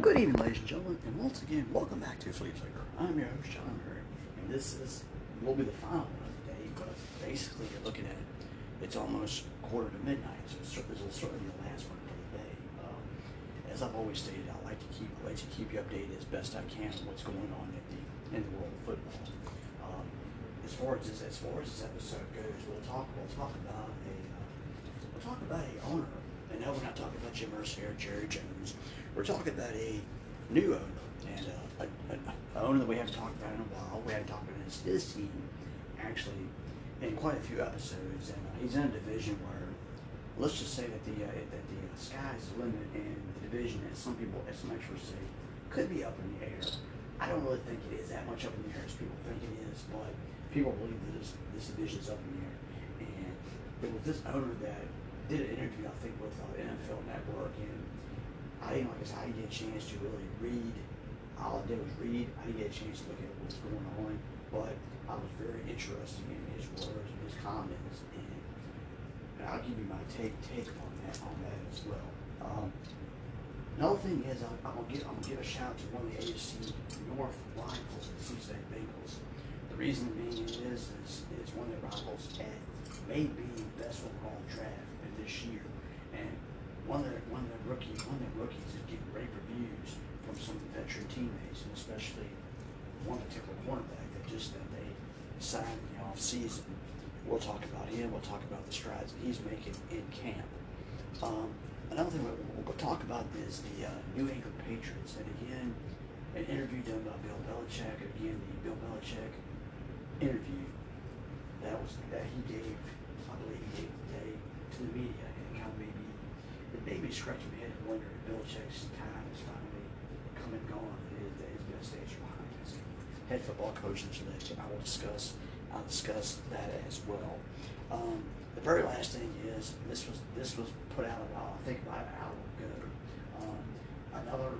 Good evening, ladies and gentlemen, and once again, welcome back to Flea Flicker. I'm your host, John Murray, and this is will be the final one of the day. because basically, you're looking at it, it's almost quarter to midnight, so this will certainly be the last one for the day. Um, as I've always stated, I like to keep I like to keep you updated as best I can on what's going on in the in the world of football. Um, as far as this, as far as this episode goes, we'll talk we'll talk about a uh, we'll talk about a owner. And no, we're not talking about Jim Irsay or Jerry Jones. We're talking about a new owner and uh, a, a, owner that we haven't talked about in a while. We haven't talked about his, his team actually in quite a few episodes, and uh, he's in a division where let's just say that the uh, that the uh, sky's the limit, and the division, as some people, as some experts say, could be up in the air. I don't really think it is that much up in the air as people think it is, but people believe that this, this division is up in the air. And it was this owner that did an interview, I think, with uh, NFL Network, and I didn't like I said, I didn't get a chance to really read. All I did was read. I didn't get a chance to look at what's going on, but I was very interested in his words and his comments, and, and I'll give you my take take on that on that as well. Um, another thing is I, I'm gonna give I'm gonna give a shout out to one of the AFC North rivals, the Cincinnati Bengals. The reason being is is, is one of the rivals at may be the best overall draft this year. One of the one of the rookies one of the rookies is getting great reviews from some of the veteran teammates, and especially one particular cornerback that just that they signed in the off season. We'll talk about him. We'll talk about the strides that he's making in camp. Um, another thing we'll, we'll talk about is the uh, New England Patriots. And again, an interview done by Bill Belichick. Again, the Bill Belichick interview that was that he gave, I believe he gave today to the media and kind of maybe it made me scratch my head and wonder if Belichick's time is finally come and gone. His, his best days are behind us. Head football coach in the league. I will discuss. I'll discuss that as well. Um, the very last thing is this was this was put out about I think about an hour ago. Um, another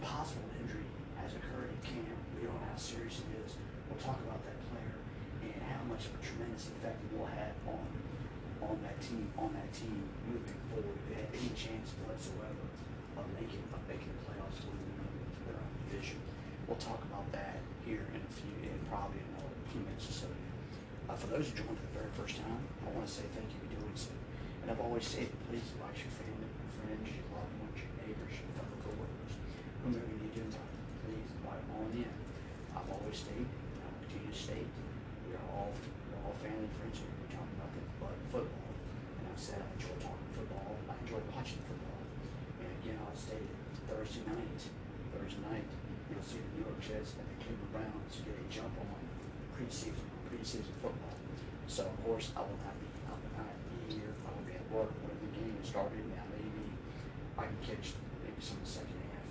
possible injury has occurred in camp. We don't know how serious it is. We'll talk about that player and how much of a tremendous effect it will have on on that team on that team moving forward they have any chance whatsoever of making of making the playoffs winning their own division. We'll talk about that here in a few in probably in a few minutes or so. Uh, for those who joined for the very first time, I want to say thank you for doing so. And I've always said, please invite your family, your friends, your loved ones, your neighbors, your fellow coworkers, whomever you need to invite. Please invite them all in. I've always stayed, and I continue to state, we are all we're all family and friends here. We're talking nothing but football. And I said I enjoy talking football. I enjoy watching football. And again, I'll state Thursday night. Thursday night, you'll see the New York Jets and the Cleveland Browns get a jump on preseason preseason football. So of course I will not be I will not be here. I will be at work when the game is started. Now maybe I can catch maybe some of the second half.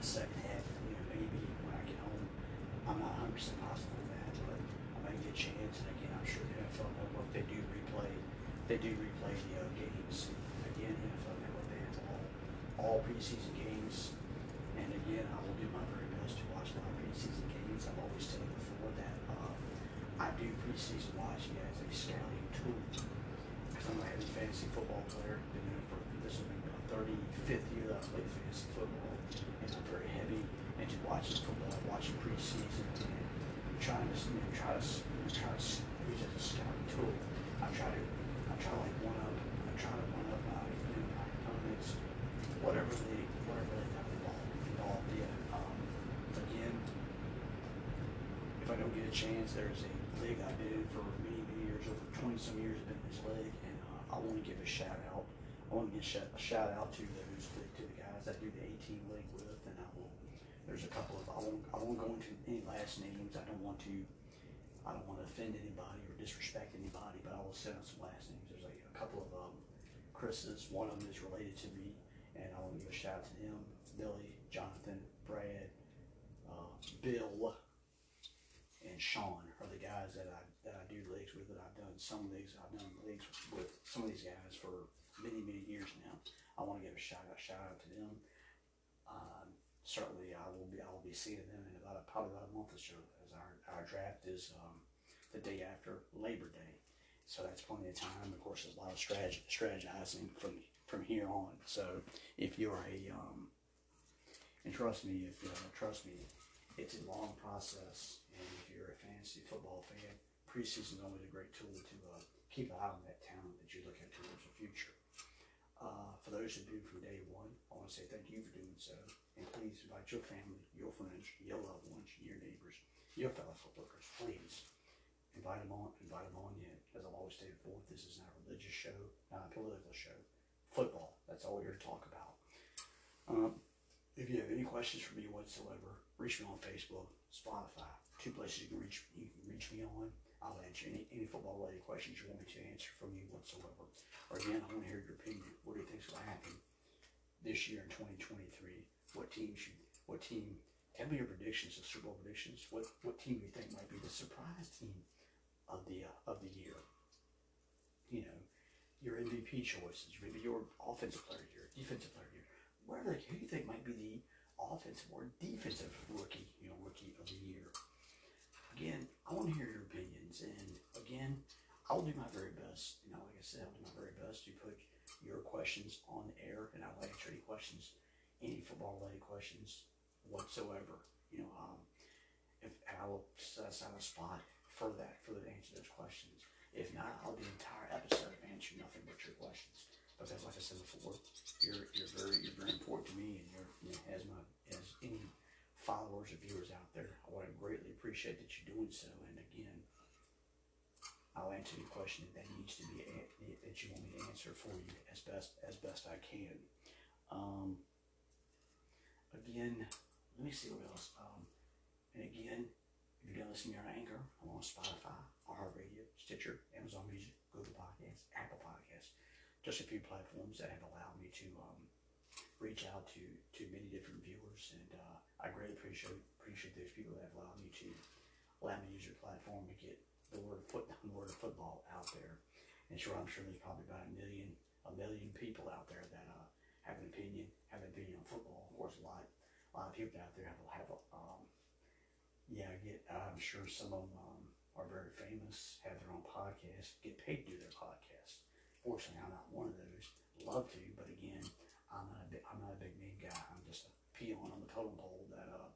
The second half, you know, maybe when I get home. I'm not 100 percent positive on that, but I might get a chance. And again, I'm sure the NFL Network they do. They do replay the uh, games. Again, NFL Network they have all all preseason games. And again, I will do my very best to watch my preseason games. I've always said before that uh, I do preseason watching as a scouting tool. Because I'm a heavy fantasy football player. Been doing for this will be my 35th year that I played fantasy football, and I'm very heavy into watching football, watching preseason, and trying to you know try to you know, try to use it as a scouting tool. I try to try to one up. I try to one up my know my opponents, whatever they whatever they got involved involved in. Um, again, if I don't get a chance, there's a league I've been in for many, many years, over 20 some years I've been in this league, and uh, I want to give a shout out. I want to give a shout, out to those to, the guys I do the 18 league with, and I will. There's a couple of I won't I won't go into any last names. I don't want to I don't want to offend anybody or disrespect anybody, but I will send out some last names. Couple of um, Chris's. One of them is related to me, and I want to give a shout out to him, Billy, Jonathan, Brad, uh, Bill, and Sean are the guys that I that I do leagues with. That I've done some leagues. I've done leagues with some of these guys for many many years now. I want to give a shout out shout out to them. Um, certainly, I will be I will be seeing them in about a, probably about a month or so. As our our draft is um, the day after Labor Day, so that's plenty of time. Of course, there's a lot of strateg- strategizing from from here on. So if you're a um, And trust me, if uh, trust me, it's a long process. And if you're a fantasy football fan, preseason is always a great tool to uh, keep an eye on that talent that you look at towards the future. Uh, for those who do from day one, I want to say thank you for doing so. And please invite your family, your friends, your loved ones, your neighbors, your fellow footworkers. Please invite them on, invite them on in. As I've always stated before, this is not a religious show, not a political show. Football. That's all we're here to talk about. Um, if you have any questions for me whatsoever, reach me on Facebook, Spotify. Two places you can reach you can reach me on. I'll answer any, any football related questions you want me to answer from you whatsoever. Or again, I want to hear your opinion. What do you think is going to happen this year in 2023? What team should what team tell me your predictions, the Super Bowl predictions. What what team do you think might be the surprise team of the uh, of the year? You know, your MVP choices, maybe your offensive player of year, defensive player of the year, whatever who do you think might be the offensive or defensive rookie, you know, rookie of the year. Again, I want to hear your opinions, and again, I'll do my very best. You know, like I said, I'll do my very best to put your questions on air, and I'll answer any questions, any football related questions whatsoever. You know, um, if I will set aside a spot for that, for the answer those questions. If not, I'll do the entire episode answer nothing but your questions. Because like I said before, you're you're very you're very important to me, and you're you know, as my as any followers or viewers out there, I want to greatly appreciate that you're doing so. And again, I'll answer any question that needs to be that you want me to answer for you as best as best I can. Um, again, let me see what else. Um, and again, you're gonna listen to me Anchor, I'm on Spotify, iHeartRadio, Stitcher, Amazon Music, Google Podcasts, Apple Podcasts, just a few platforms that have allowed me to um, reach out to to many different viewers, and uh, I greatly appreciate appreciate those people that have allowed me to allow me to use your platform to get the word of foot the word of football out there. And sure, I'm sure there's probably about a million a million people out there that uh, have an opinion have an opinion on football. Of course, a lot a lot of people out there have have a, yeah, get I'm sure some of them um, are very famous, have their own podcast, get paid to do their podcast. Fortunately, I'm not one of those. Love to, but again, I'm not a big, I'm not a big name guy. I'm just a peon on the totem pole that uh,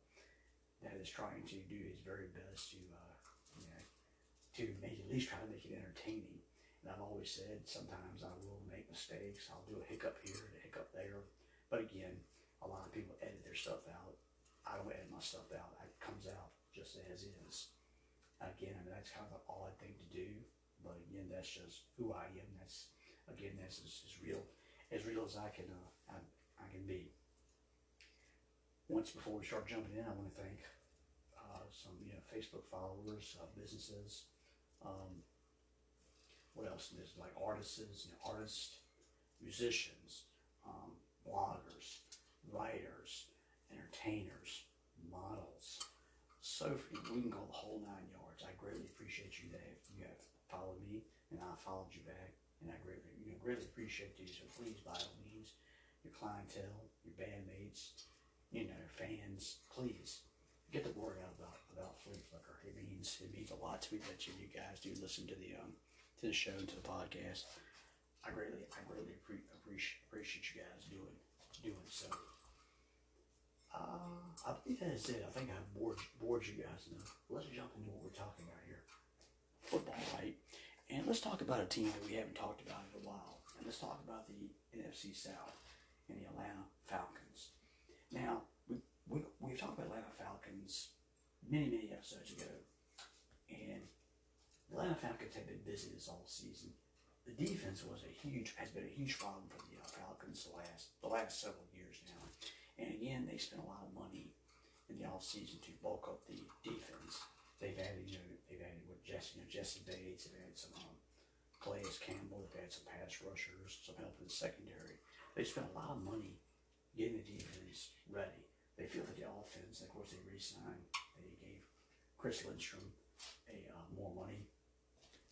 that is trying to do his very best to uh, you know to make at least try to make it entertaining. And I've always said sometimes I will make mistakes. I'll do a hiccup here, a hiccup there. But again, a lot of people edit their stuff out. I don't edit my stuff out. It comes out just as is. Again, I mean that's kind of an odd thing to do, but again, that's just who I am. That's again, that's as, as real as real as I can uh, I, I can be. Once before we start jumping in, I want to thank uh, some you know Facebook followers, uh, businesses. Um, what else? There's like artists, you know, artists, musicians, um, bloggers, writers, entertainers, models. So we can go the whole nine yards. I greatly appreciate you that you have followed me and I followed you back, and I greatly you know greatly appreciate you. So please, by all means, your clientele, your bandmates, you know, fans, please get the word out about about Flea Flicker. It means it means a lot to me that you, you guys do listen to the um to the show to the podcast. I greatly I greatly appreciate appreciate you guys doing doing so. Uh, I think that is it. I think I've bored, bored you guys enough. Let's jump into what we're talking about here. Football, right? And let's talk about a team that we haven't talked about in a while. And let's talk about the NFC South and the Atlanta Falcons. Now, we, we, we've talked about Atlanta Falcons many, many episodes ago. And the Atlanta Falcons have been busy this all season. The defense was a huge has been a huge problem for the Falcons the last the last several years now. And again, they spent a lot of money in the offseason to bulk up the defense. They've added, you know, they've added with Jesse, you know, Jessie Bates, they've added some um, Calais Campbell, they've had some pass rushers, some help in the secondary. They spent a lot of money getting the defense ready. They feel that the offense, of course, they re-signed. They gave Chris Lindstrom a uh, more money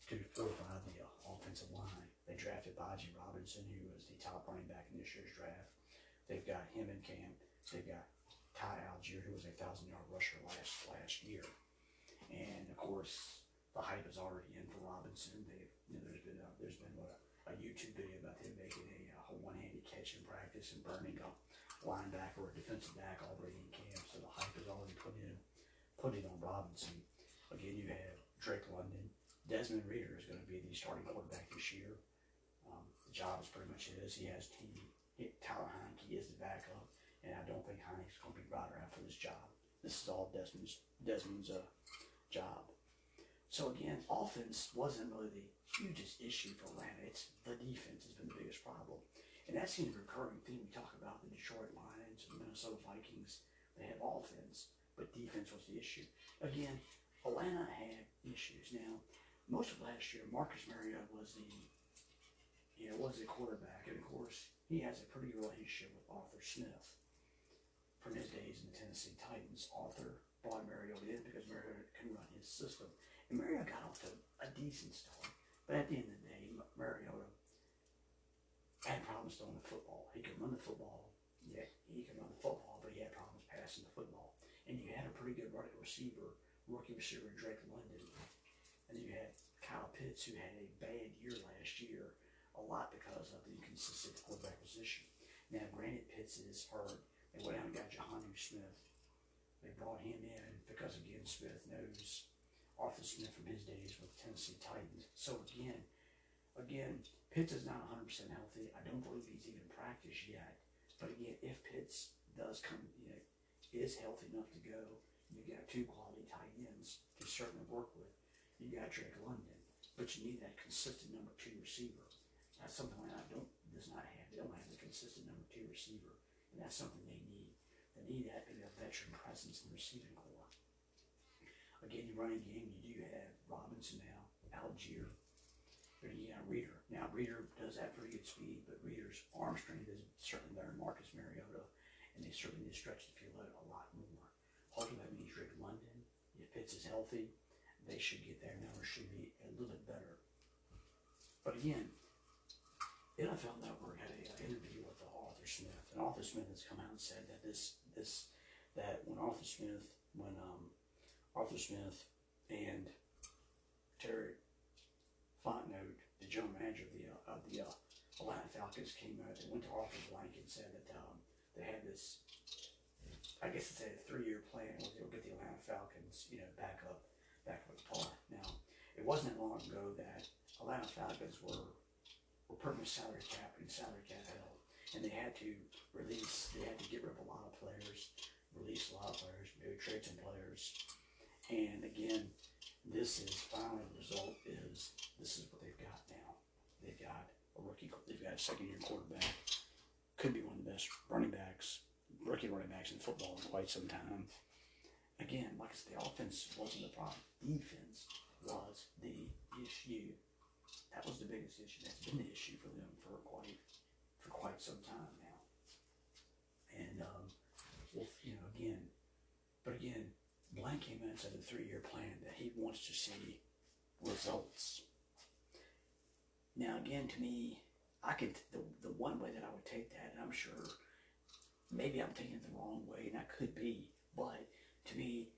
to fortify the uh, offensive line. They drafted Bijan Robinson, who was the top running back in this year's draft. They've got him in camp. They've got Ty Allgeier, who was a thousand yard rusher last last year, and of course the hype is already in for Robinson. They, you know, there's been a, there's been what, a, a YouTube video about him making a, a one handed catch in practice and burning a, linebacker or a defensive back already in camp, so the hype is already put in, put on Robinson. Again, you have Drake London. Desmond Reader is going to be the starting quarterback this year. Um, the job is pretty much his. He has team. He, Tyler Heinicke is the backup, and I don't think Heinicke's going to be right around for this job. This is all Desmond's Desmond's uh, job. So again, offense wasn't really the hugest issue for Atlanta. It's the defense has been the biggest problem. And that seems a recurring theme we talk about the Detroit Lions the Minnesota Vikings. They have offense, but defense was the issue. Again, Atlanta had issues. Now, most of last year, Marcus Mariota was the you know, was the quarterback, and of course, he has a pretty good relationship with Arthur Smith from his days in the Tennessee Titans. Arthur brought Mariota in because Mariota can run his system. And Mariota got off to a decent start. But at the end of the day, Mariota had problems throwing the football. He could run the football. Yeah, he could run the football, but he had problems passing the football. And you had a pretty good running receiver, rookie receiver Drake London. And you had Kyle Pitts, who had a bad year last year, a lot because of the inconsistent quarterback position. Now, granted, Pitts is hurt. They went out and got Jonnu Smith. They brought him in because, again, Smith knows Arthur Smith from his days with the Tennessee Titans. So, again, again, Pitts is not 100% healthy. I don't believe he's even practiced yet. But again, if Pitts does come, you know, is healthy enough to go, you got two quality tight ends to certainly work with. You got Drake London, but you need that consistent number two receiver. That's something I don't does not have. They don't have the consistent number two receiver, and that's something they need. They need that maybe a veteran presence in the receiving corps. Again, your running game, you do have Robinson now, Allgeier, but got Reader. Now Reader does have pretty good speed, but Reader's arm strength is certainly better than Marcus Mariota, and they certainly need to stretch the field out a lot more. Hopefully that means Drake London, if Pitts is healthy, they should get their numbers should be a little bit better. But again, NFL Network had an interview with Arthur Smith, and Arthur Smith has come out and said that this this that when Arthur Smith when um, Arthur Smith and Terry Fontenot, the general manager of the uh, of the uh, Atlanta Falcons, came out. They went to Arthur Blank and said that um, they had this. I guess it's a three-year plan where they'll get the Atlanta Falcons, you know, back up, back up at par. Now, it wasn't that long ago that Atlanta Falcons were much salary cap and salary cap hell. And they had to release, they had to get rid of a lot of players, release a lot of players, maybe trade some players. And again, this is finally the result is this is what they've got now. They've got a rookie, they've got a second year quarterback, could be one of the best running backs, rookie running backs in football in quite some time. Again, like I said, the offense wasn't the problem. Defense was the That's been the issue for them for quite for quite some time now. And um, well, you know, again, but again, Blank came in and said the three-year plan that he wants to see results. Now, again, to me, I could the the one way that I would take that, and I'm sure maybe I'm taking it the wrong way, and I could be, but to me,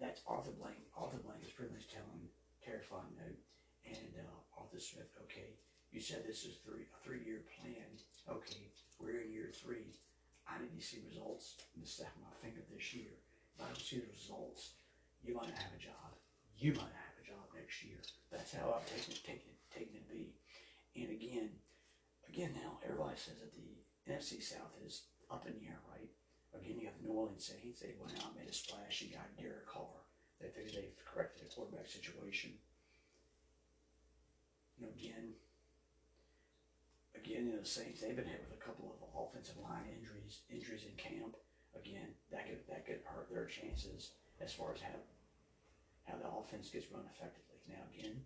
that's Arthur Blank. Arthur Blank is pretty much telling terrifying Fontenot and uh, Smith, okay, you said this is three a three year plan. Okay, we're in year three. I need to see results in the snap of my finger this year. If I don't see the results, you might not have a job. You might not have a job next year. That's how I've taken it, taken it, taken it be. And again, again now, everybody says that the NFC South is up in the air, right? Again, you have New Orleans Saints. They went out, made a splash. You got Derek Carr. They figured they've corrected the quarterback situation you know, again, again, you know, the Saints, they've been hit with a couple of offensive line injuries, injuries in camp. Again, that could that could hurt their chances as far as how how the offense gets run effectively. Now, again,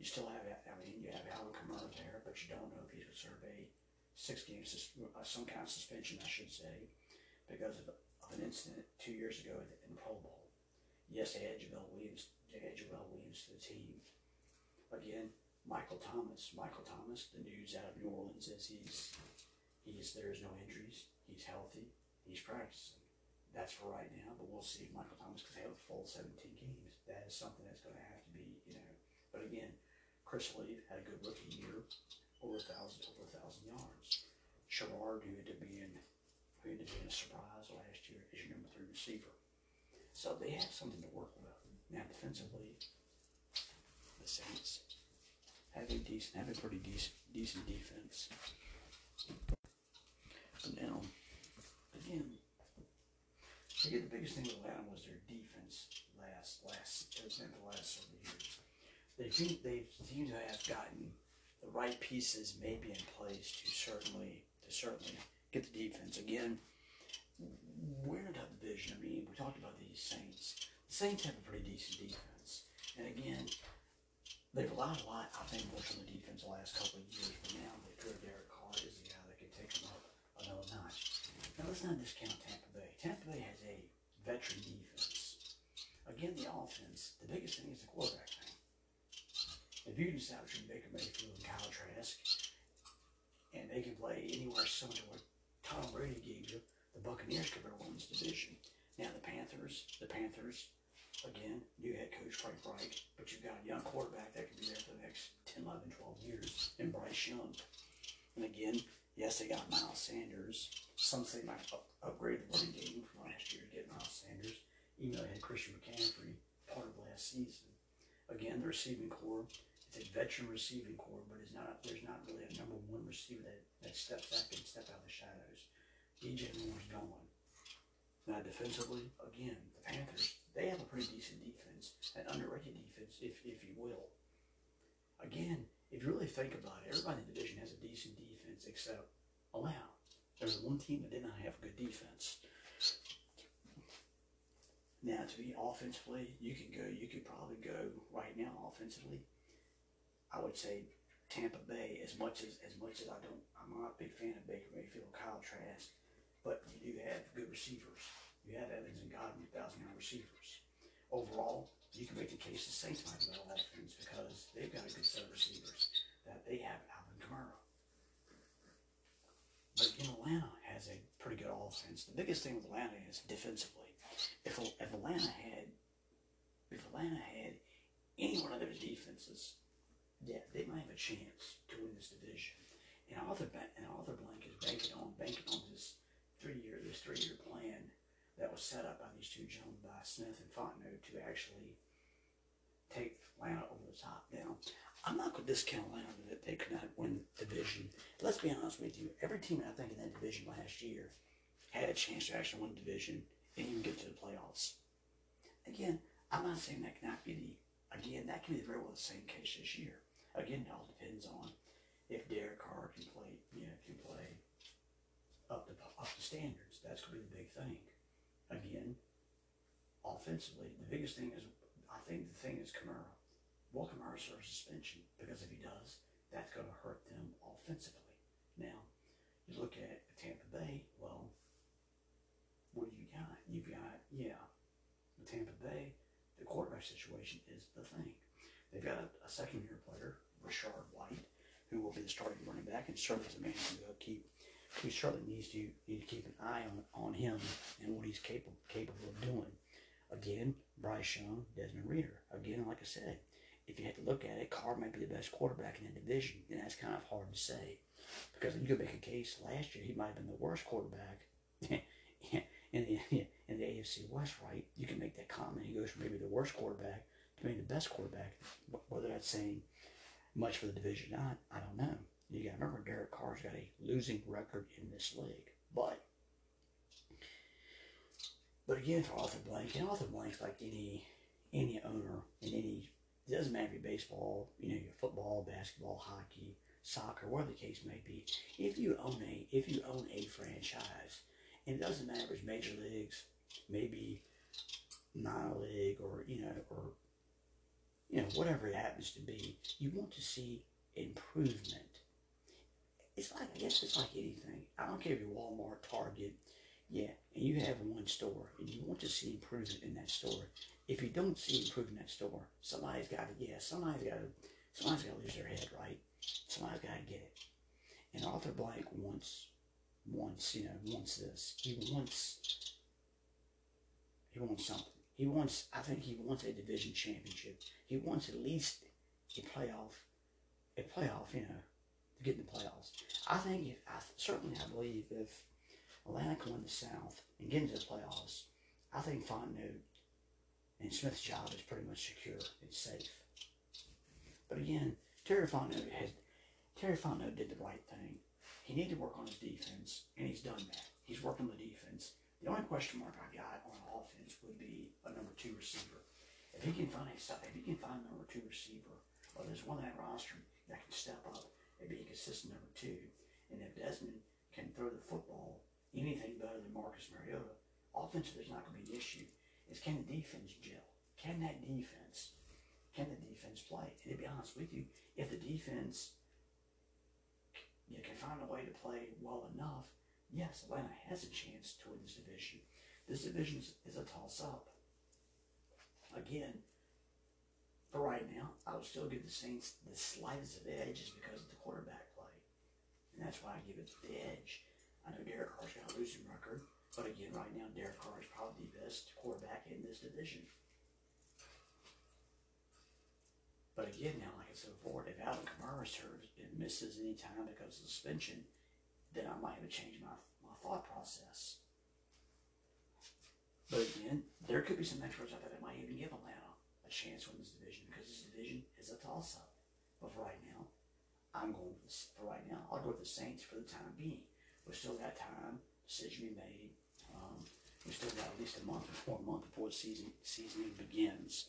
you still have, I mean, you have Alvin Kamara there, but you don't know if he's going to serve a six game, uh, some kind of suspension, I should say, because of, of an incident two years ago in Pro Bowl. Yes, they had Jamaal Williams, they had Williams to the team. Again, Michael Thomas. Michael Thomas, the news out of New Orleans is he's he's there's no injuries. He's healthy. He's practicing. That's for right now, but we'll see if Michael Thomas can have a full 17 games. That is something that's going to have to be, you know. But again, Chris Olave had a good rookie year, over a thousand, over a thousand yards. Sherrard, who ended up being who ended up being a surprise last year as your number three receiver. So they have something to work with. Now defensively, the Saints have a decent, have a pretty decent, decent defense. But now, again, again, the biggest thing with Atlanta was their defense last last it's the last several years. They seem they seem to have gotten the right pieces maybe in place to certainly to certainly get the defense again. We're in a division. I mean, we talked about these Saints. The Saints have a pretty decent defense, and again, they've relied a lot. I think more on the defense the last couple of years, but now they feel Derek Carr is the guy that can take them up another notch. Now let's not discount Tampa Bay. Tampa Bay has a veteran defense. Again, the offense. The biggest thing is the quarterback thing. If you can between Baker Mayfield and Kyle Trask, and they can play anywhere similar to what Tom Brady gave you, the Buccaneers could win this division. Now the Panthers, the Panthers, again, new head coach Frank Reich, but you've got a young quarterback that could be there for the next 10, 11, 12 years, and Bryce Young. And again, yes, they got Miles Sanders. Some say might up, upgrade the running game from last year to get Miles Sanders, even though they had Christian McCaffrey part of last season. Again, the receiving core, it's a veteran receiving core, but it's not there's not really a number one receiver that, that steps up and step out of the shadows. DJ Moore's gone. Now defensively, again, the Panthers, they have a pretty decent defense, an underrated defense, if if you will. Again, if you really think about it, everybody in the division has a decent defense except Atlanta. There's one team that did not have a good defense. Now, to be offensively, you can go. You could probably go right now offensively. I would say Tampa Bay. As much as as much as I don't, I'm not a big fan of Baker Mayfield, Kyle Trask, but you do have good receivers. You have Evans and Godwin, thousand yard receivers. Overall, you can make the case the Saints might have better offense because they've got a good set of receivers. That they have Alvin Kamara. But again, Atlanta has a pretty good offense. The biggest thing with Atlanta is defensively. If if Atlanta had if Atlanta had any one of those defenses, yeah, they might have a chance to win this division. And Arthur and Arthur Blank is banking on banking on this three year this three year plan that was set up by these two gentlemen, by Smith and Fontenot, to actually take Atlanta over the top. Now, I'm not going to discount Atlanta that they could not win the division. Let's be honest with you. Every team I think in that division last year had a chance to actually win the division and even get to the playoffs. Again, I'm not saying that cannot be the again that can be very well the same case this year. Again, it all depends on if Derek Carr can play, you know, can play up to up to standards. That's going to be the big thing. Again, offensively, the biggest thing is I think the thing is Kamara. Will Kamara serve suspension? Because if he does, that's going to hurt them offensively. Now, you look at Tampa Bay. Well, what do you got? You've got yeah, the Tampa Bay. The quarterback situation is the thing. They've got a, a second year player, Rachaad White, who will be the starting running back, and serve as a man to keep who certainly needs to need to keep an eye on, on him and what he's capable capable of doing. Again, Bryce Young, Desmond Ridder. Again, like I said, if you had to look at it, Carr might be the best quarterback in the division, and that's kind of hard to say because you could make a case. Last year, he might have been the worst quarterback in the in the AFC West. Right? You can make that comment. He goes from maybe the worst quarterback to maybe the best quarterback. Whether that's saying much for the division or not, I don't know. You got to remember, Derek Carr's got a losing record in this league, but but again, for Arthur Blank, and Arthur Blank's like any any owner in any it doesn't matter if you're baseball, you know, your football, basketball, hockey, soccer, whatever the case may be. If you own a if you own a franchise, and it doesn't matter if it's major leagues, maybe minor league, or you know, or you know, whatever it happens to be, you want to see improvement. It's like I guess it's like anything. I don't care if you're Walmart, Target, yeah, and you have one store and you want to see improvement in that store. If you don't see improvement in that store, somebody's got to, yeah, somebody's got to, somebody's got to lose their head, right? Somebody's got to get it. And Arthur Blank wants, wants, you know, wants this. He wants, he wants something. He wants, I think he wants a division championship. He wants at least a playoff, a playoff, you know, to get in the playoffs. I think if, I certainly I believe if Atlanta can win the South and get into the playoffs, I think Fontenot and Smith's job is pretty much secure. It's safe. But again, Terry Fontenot has Terry Fontenot did the right thing. He needed to work on his defense, and he's done that. He's worked on the defense. The only question mark I got on offense would be a number two receiver. If he can find a if he can find a number two receiver, or there's one on that roster that can step up and be a consistent number two, and if Desmond can throw the football anything better than Marcus Mariota, offensively there's not going to be an issue. It's can the defense gel? Can that defense? Can the defense play? And to be honest with you, if the defense you can find a way to play well enough, yes, Atlanta has a chance to win this division. This division is, is a toss up. Again, for right now, I would still give the Saints the slightest of edge just because of the quarterback play. And that's why I give it the edge. I know Derek Carr's got a losing record, but again, right now, Derek Carr is probably the best quarterback in this division. But again, now, like I said before, if Alvin Kamara serves and misses any time because of suspension, then I might have to change my, my thought process. But again, there could be some experts out there that might even give Atlanta a chance to win this division because this division is a toss up. But for right now, I'm going this, for right now. I'll go with the Saints for the time being. We still got time, decision be made. Um, we still got at least a month or a month before the season seasoning begins.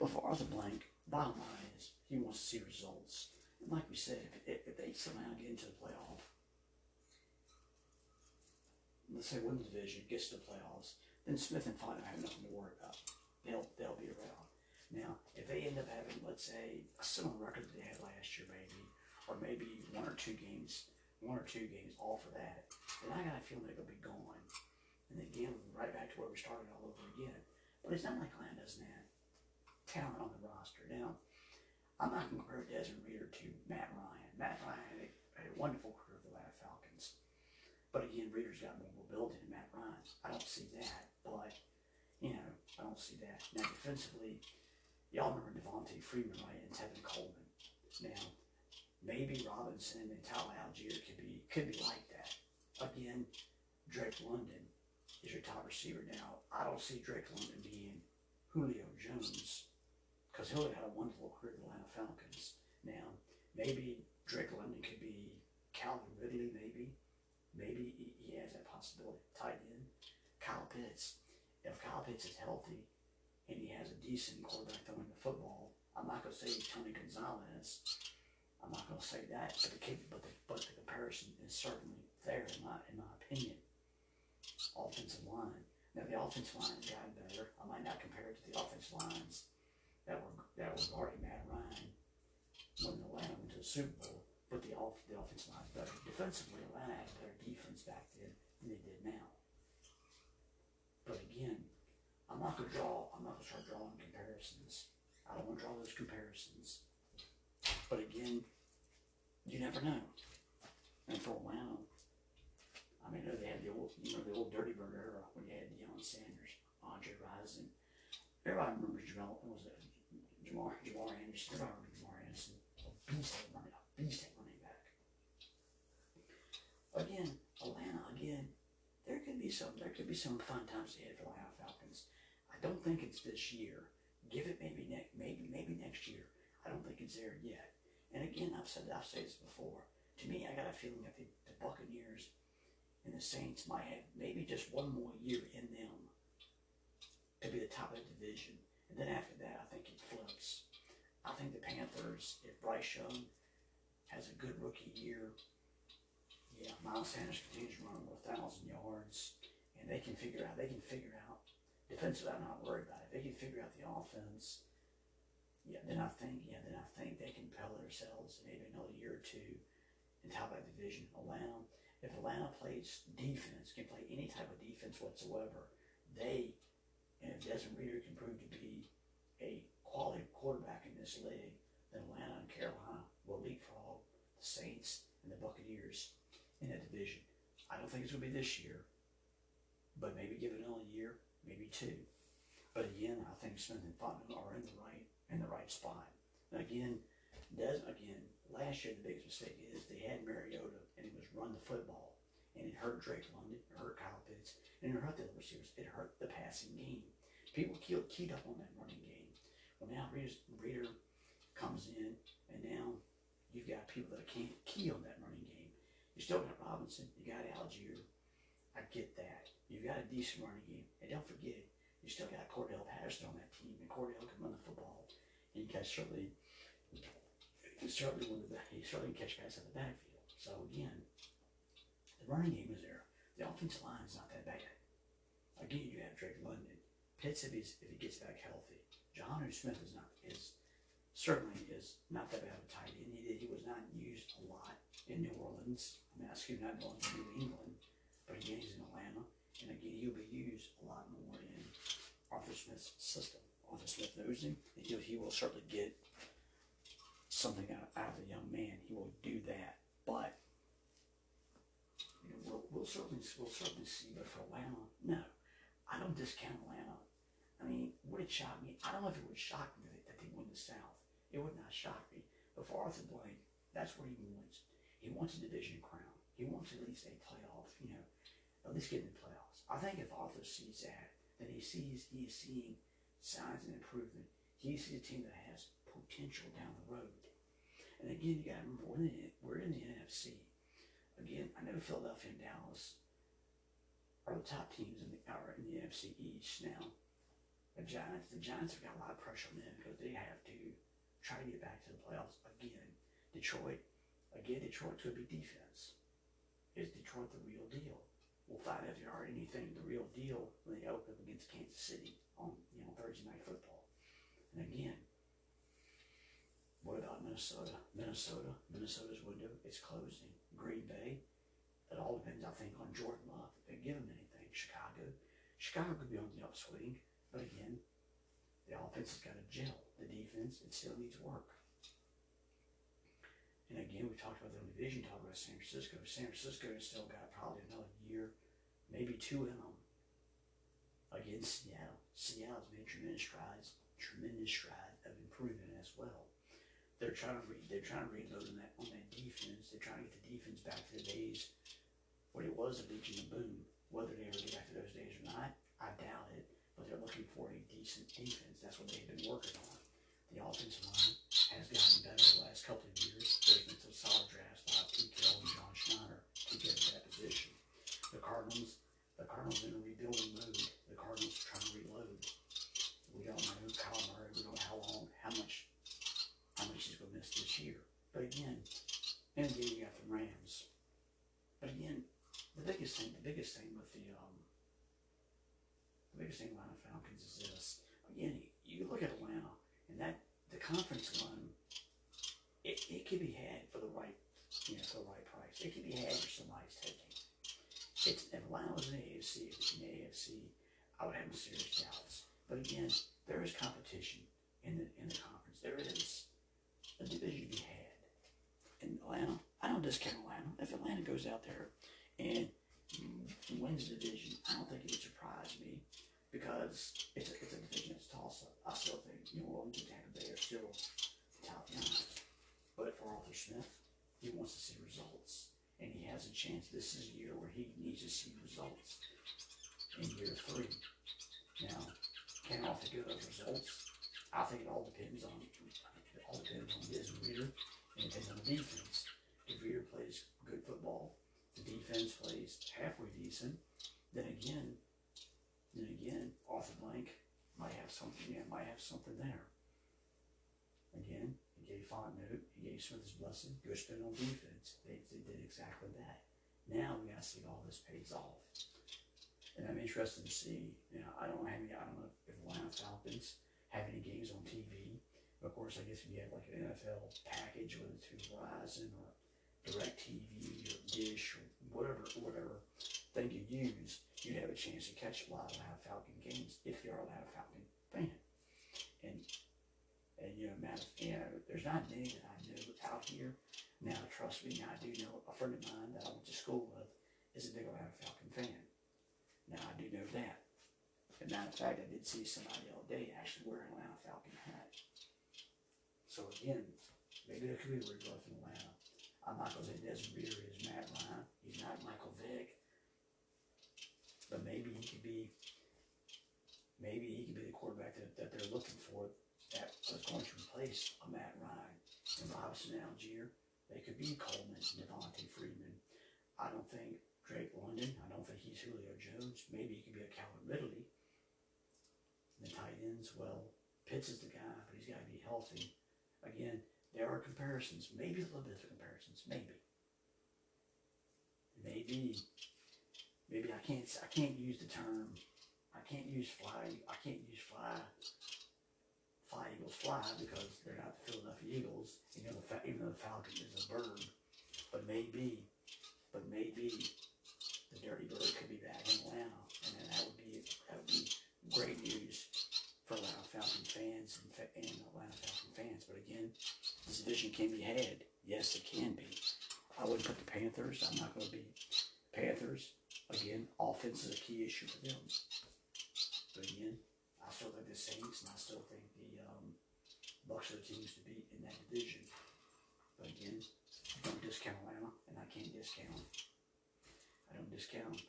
But for Arthur Blank, bottom line is he wants to see results. And like we said, if, if they somehow get into the playoff, let's say win the division, gets to the playoffs, then Smith and Fontenot have nothing to worry about. They'll they'll be around. Now, if they end up having, let's say, a similar record that they had last year, maybe, or maybe one or two games, one or two games off of that, then I got a feeling they're gonna be gone. And again, right back to where we started all over again. But it's not like Atlanta doesn't have talent on the roster. Now, I'm not going to compare Desmond Reader to Matt Ryan. Matt Ryan had a, had a wonderful career with the Atlanta Falcons. But again, Reader's got more mobility than Matt Ryan's. I don't see that, but, you know, I don't see that. Now, defensively, y'all remember Devonta Freeman, right, and Tevin Coleman. Now, maybe Robinson and Tyler Allgeier could be could be like that. Again, Drake London is your top receiver now. I don't see Drake London being Julio Jones because have had a wonderful career with the Atlanta Falcons. Now, maybe Drake London could be Calvin Ridley, maybe. Maybe he, he has that possibility. Tight end, Kyle Pitts. If Kyle Pitts is healthy and he has a decent quarterback throwing the football, I'm not to say Tony Gonzalez. I'm not to say that, but the, but the but the comparison is certainly there in my in my opinion. Offensive line. Now the offensive line has gotten better. I might not compare it to the offensive lines that were that was guarding Matt Ryan when Atlanta went to the Super Bowl. But the off the offensive line better. Defensively, Atlanta had better defense back then than they did now. But again, I'm not gonna draw. I'm not gonna start drawing comparisons. I don't want to draw those comparisons. But again, you never know. And for Atlanta, I mean, they had the old, you know, the old Dirty Bird era when you had Deion Sanders, Andre Rison. Everybody remembers Jamal, was it? Jamar, Jamar Anderson. Everybody remembers Jamar Anderson. A beast at running, a beast at running back. Again, Atlanta, again, there could be some, there could be some fun times ahead for the Atlanta Falcons. I don't think it's this year. Give it maybe next, maybe, maybe next year. I don't think it's there yet. And again, I've said, I've said this before. To me, I got a feeling that the, the Buccaneers and the Saints might have maybe just one more year in them to be the top of the division. And then after that, I think it flips. I think the Panthers, if Bryce Young has a good rookie year, yeah, Miles Sanders continues to run over thousand yards, and they can figure out. They can figure out defensively. I'm not worried about it. They can figure out the offense. Yeah, then I think yeah, then I think they can propel themselves maybe another year or two in top of the division. Atlanta, if Atlanta plays defense, can play any type of defense whatsoever, they and if Desmond Ridder can prove to be a quality quarterback in this league, then Atlanta and Carolina will leapfrog the Saints and the Buccaneers in that division. I don't think it's going to be this year, but maybe give it another year, maybe two. But again, I think Smith and Fontenot are in the right in the right spot. And again, Des again last year the biggest mistake is they had Mariota and he was run the football, and it hurt Drake London, it hurt Kyle Pitts, and it hurt the other receivers. It hurt the passing game. People keyed, keyed up on that running game. Well, now Reader, Reader comes in, and now you've got people that can't key on that. You still got Robinson, you got Allgeier. I get that. You've got a decent running game. And don't forget, you still got Cordell Patterson on that team, and Cordell can run the football. And you guys certainly, certainly one of the, he certainly can catch passes out the backfield. So again, the running game is there. The offensive line is not that bad. Again, you have Drake London. Pitts if he's if he gets back healthy. Jonnu Smith is not is certainly is not that bad of a tight end. He, he was not used a lot in New Orleans. I'm asking not going to New England, but again he's in Atlanta, and again he'll be used a lot more in Arthur Smith's system. Arthur Smith knows him, and he he will certainly get something out, out of the young man. He will do that, but you know, we'll, we'll certainly we'll certainly see. But for Atlanta, no, I don't discount Atlanta. I mean, would it shock me? I don't know if it would shock me that, they win the South. It would not shock me. But for Arthur Blank, that's what he wants. He wants a division crown. He wants at least a playoff, you know, at least get in the playoffs. I think if Arthur sees that, then he sees he is seeing signs of improvement. He sees a team that has potential down the road. And again, you got to remember we're in, the, we're in the NFC. Again, I know Philadelphia and Dallas are the top teams in the are in the NFC East now. The Giants, the Giants have got a lot of pressure on them because they have to try to get back to the playoffs again. Detroit, again, Detroit could be defense. Is Detroit the real deal? We'll find out if they are anything the real deal when they open up against Kansas City on you know Thursday night football. And again, what about Minnesota? Minnesota, Minnesota's window is closing. Green Bay, it all depends, I think, on Jordan Love. If they give him anything, Chicago, Chicago could be on the upswing, but again, the offense has got to gel. The defense, it still needs work. And again, we talked about the division, talked about San Francisco. San Francisco has still got probably another year, maybe two in them. Against Seattle. Seattle's made tremendous strides, tremendous strides of improvement as well. They're trying to re, they're trying to reload on that on that defense. They're trying to get the defense back to the days when it was a Legion of Boom. Whether they ever get back to those days or not, I doubt it. But they're looking for a decent defense. That's what they've been working on. The offensive line has gotten better the last couple of years. Been some solid drafts by Pete Carroll and John Schneider to get that position. The Cardinals, the Cardinals in a rebuilding mode. The Cardinals are trying to reload. We don't know Kyle Murray. We don't know how long, how much, how much he's going to miss this year. But again, and again you got the Rams. But again, the biggest thing, the biggest thing with the um, the biggest thing about the Falcons is this. Again, you look at Atlanta, and that the conference run, it, it can be had for the right, you know, for the right price. It can be had for somebody's taking. It's if Atlanta was in the AFC, if it's in the AFC, I would have serious doubts. But again, there is competition in the in the conference. There is a division to be had. In Atlanta, I don't discount Atlanta. If Atlanta goes out there and wins the division, I don't think it would surprise me because it's a, it's a division that's toss up. I still think New Orleans and Tampa Bay are still top nine. But for Arthur Smith, he wants to see results. And he has a chance. This is a year where he needs to see results in year three. Now, can Arthur get those results? I think it all depends on it all depends on his reader and depends on the defense. If Reader plays good football, the defense plays halfway decent, then again, then again, Arthur Blank might have something, yeah, might have something there. Again, he gave Fontenot, he gave Smith his blessing, spin on defense. They, they did exactly that. Now we gotta see if all this pays off. And I'm interested to see, you know, I don't have any, I don't know if Atlanta Falcons have any games on TV. Of course, I guess if you have like an NFL package, whether it's through Verizon or Direct TV or Dish or whatever, whatever thing you use, you'd have a chance to catch a lot of Atlanta Falcon games if you're a Atlanta Falcon fan. And and you know, there's not many that I know out here. Now, trust me, I do know a friend of mine that I went to school with is a big Atlanta Falcon fan. Now, I do know that. As a matter of fact, I did see somebody the other day actually wearing an Atlanta Falcon hat. So again, maybe there could be a rebirth in Atlanta. I'm not gonna say Desmond Reader is Matt Ryan, he's not Michael Vick. But maybe he could be, maybe he could be the quarterback that, that they're looking for, that was going to replace a Matt Ryan and Robinson Allgeier. They could be Coleman, Devonta Freeman. I don't think Drake London, I don't think he's Julio Jones. Maybe he could be a Calvin Ridley. The tight ends, well, Pitts is the guy, but he's got to be healthy. Again, there are comparisons, maybe a little bit of comparisons, maybe. Maybe, maybe I can't, I can't use the term, I can't use fly, I can't use fly, fly Eagles fly because they're not the Philadelphia Eagles, you know, the, even though the Falcon is a bird. But maybe, but maybe the Dirty Bird could be back in Atlanta, and then that would be, that would be great news for Atlanta Falcon fans and, and Atlanta Falcon fans. But again, this division can be had. Yes, it can be. I wouldn't put the Panthers. I'm not going to be Panthers. Again, offense is a key issue for them. But again, still think the Saints, and I still think the um, Bucks are the teams to beat in that division. But again, I don't discount Atlanta, and I can't discount. I don't discount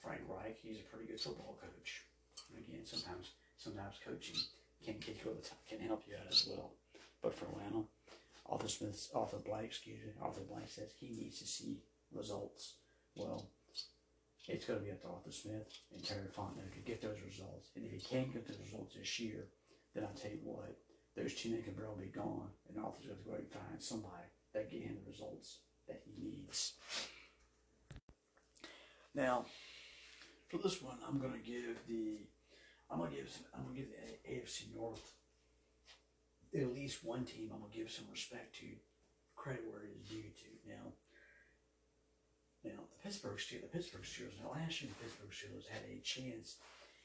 Frank Reich. He's a pretty good football coach. And again, sometimes sometimes coaching can get you over the top, can help you out as well. But for Atlanta, Arthur Smith, Arthur Blank, excuse me, Arthur Blank says he needs to see results. Well, it's going to be up to Arthur Smith and Terry Fontenot to get those results. And if he can't get those results this year, then I'll tell you what, those two men can barely be gone, and Arthur's going to go and find somebody that get him the results that he needs. Now, for this one, I'm going to give the I'm going to give I'm going to give the AFC North at least one team. I'm going to give some respect to, credit where it is due to. Now, now the Pittsburgh Steelers, the Pittsburgh Steelers. Now last year, the Pittsburgh Steelers had a chance,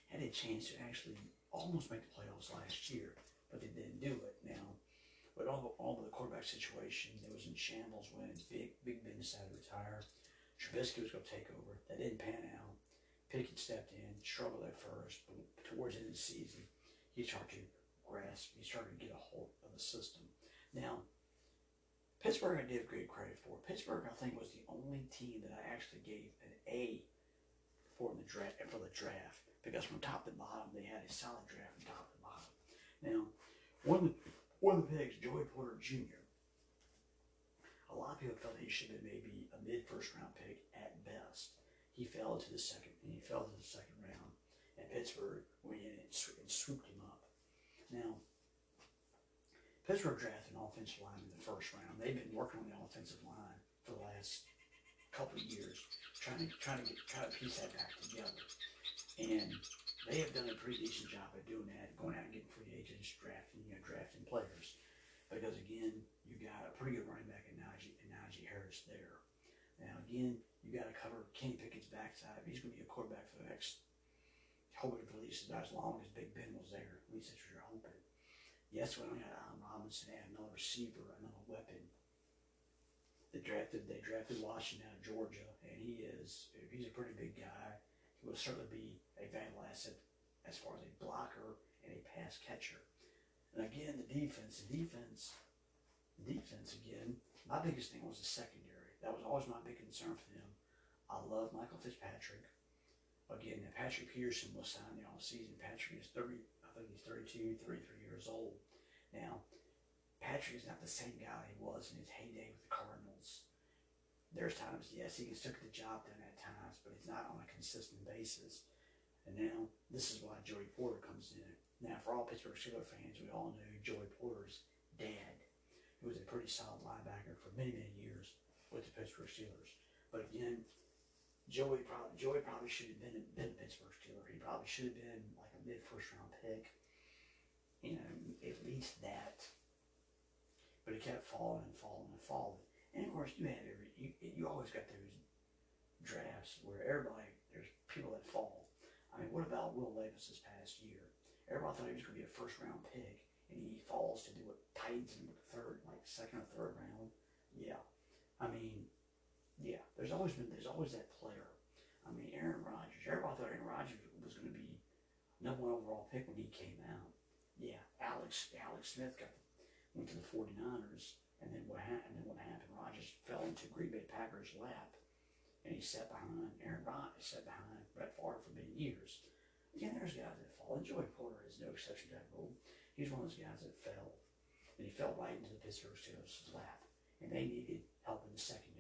had a chance to actually almost make the playoffs last year, but they didn't do it. Now, with all all of the quarterback situation, it was in shambles when Big Big Ben decided to retire. Trubisky was going to take over. That didn't pan out. Pickett stepped in, struggled at first, but towards the end of the season, he started to grasp, he started to get a hold of the system. Now, Pittsburgh, I give great credit for. Pittsburgh, I think, was the only team that I actually gave an A for the draft for the draft because from top to bottom they had a solid draft from top to bottom. Now, one of the, one of the picks, Joey Porter Jr. A lot of people felt he should have been maybe a mid first round pick at best. He fell to the second. He fell to the second round, and Pittsburgh went in and, and swooped him up. Now, Pittsburgh drafted an offensive line in the first round. They've been working on the offensive line for the last couple of years, trying to trying to get try to piece that back together. And they have done a pretty decent job of doing that, going out and getting free agents, drafting, you know, drafting players. Because again, you got a pretty good running back in Najee, in Najee Harris there. Now again, you got to cover Kenny Pickett's backside. He's going to be a quarterback for the next, hoping for at least as long as Big Ben was there. At least that's what you're hoping. Yes, we only had Allen Robinson and another receiver, another weapon. They drafted they drafted Washington out of Georgia, and he is he's a pretty big guy. He will certainly be a valuable asset as far as a blocker and a pass catcher. And again, the defense, the defense, the defense again. My biggest thing was the secondary. That was always my big concern for them. I love Minkah Fitzpatrick. Again, Patrick Peterson was signed the offseason. Patrick is 30, I think he's 32, 33 years old. Now, Patrick is not the same guy he was in his heyday with the Cardinals. There's times, yes, he get the job done at times, but it's not on a consistent basis. And now, this is why Joey Porter comes in. Now, for all Pittsburgh Steelers fans, we all knew Joey Porter's dad, who was a pretty solid linebacker for many, many years with the Pittsburgh Steelers. But again, Joey probably Joey probably should have been been a Pittsburgh Steeler. He probably should have been like a mid first round pick. You know, at least that. But he kept falling and falling and falling. And of course, you had every you, you always got those drafts where everybody there's people that fall. I mean, what about Will Levis this past year? Everybody thought he was going to be a first round pick, and he falls to do what Titans in the third, like second or third round. Yeah, I mean, yeah, there's always been there's always that player. I mean, Aaron Rodgers. Everybody thought Aaron Rodgers was going to be number one overall pick when he came out. Yeah, Alex Alex Smith got went to the 49ers And then what happened? And then what happened? Rodgers fell into Green Bay Packers' lap, and he sat behind Aaron Rodgers, sat behind Brett Favre for many years. Again, there's guys that fall. And Joey Porter is no exception to that rule. He's one of those guys that fell, and he fell right into the Pittsburgh Steelers' lap, and they needed help in the secondary.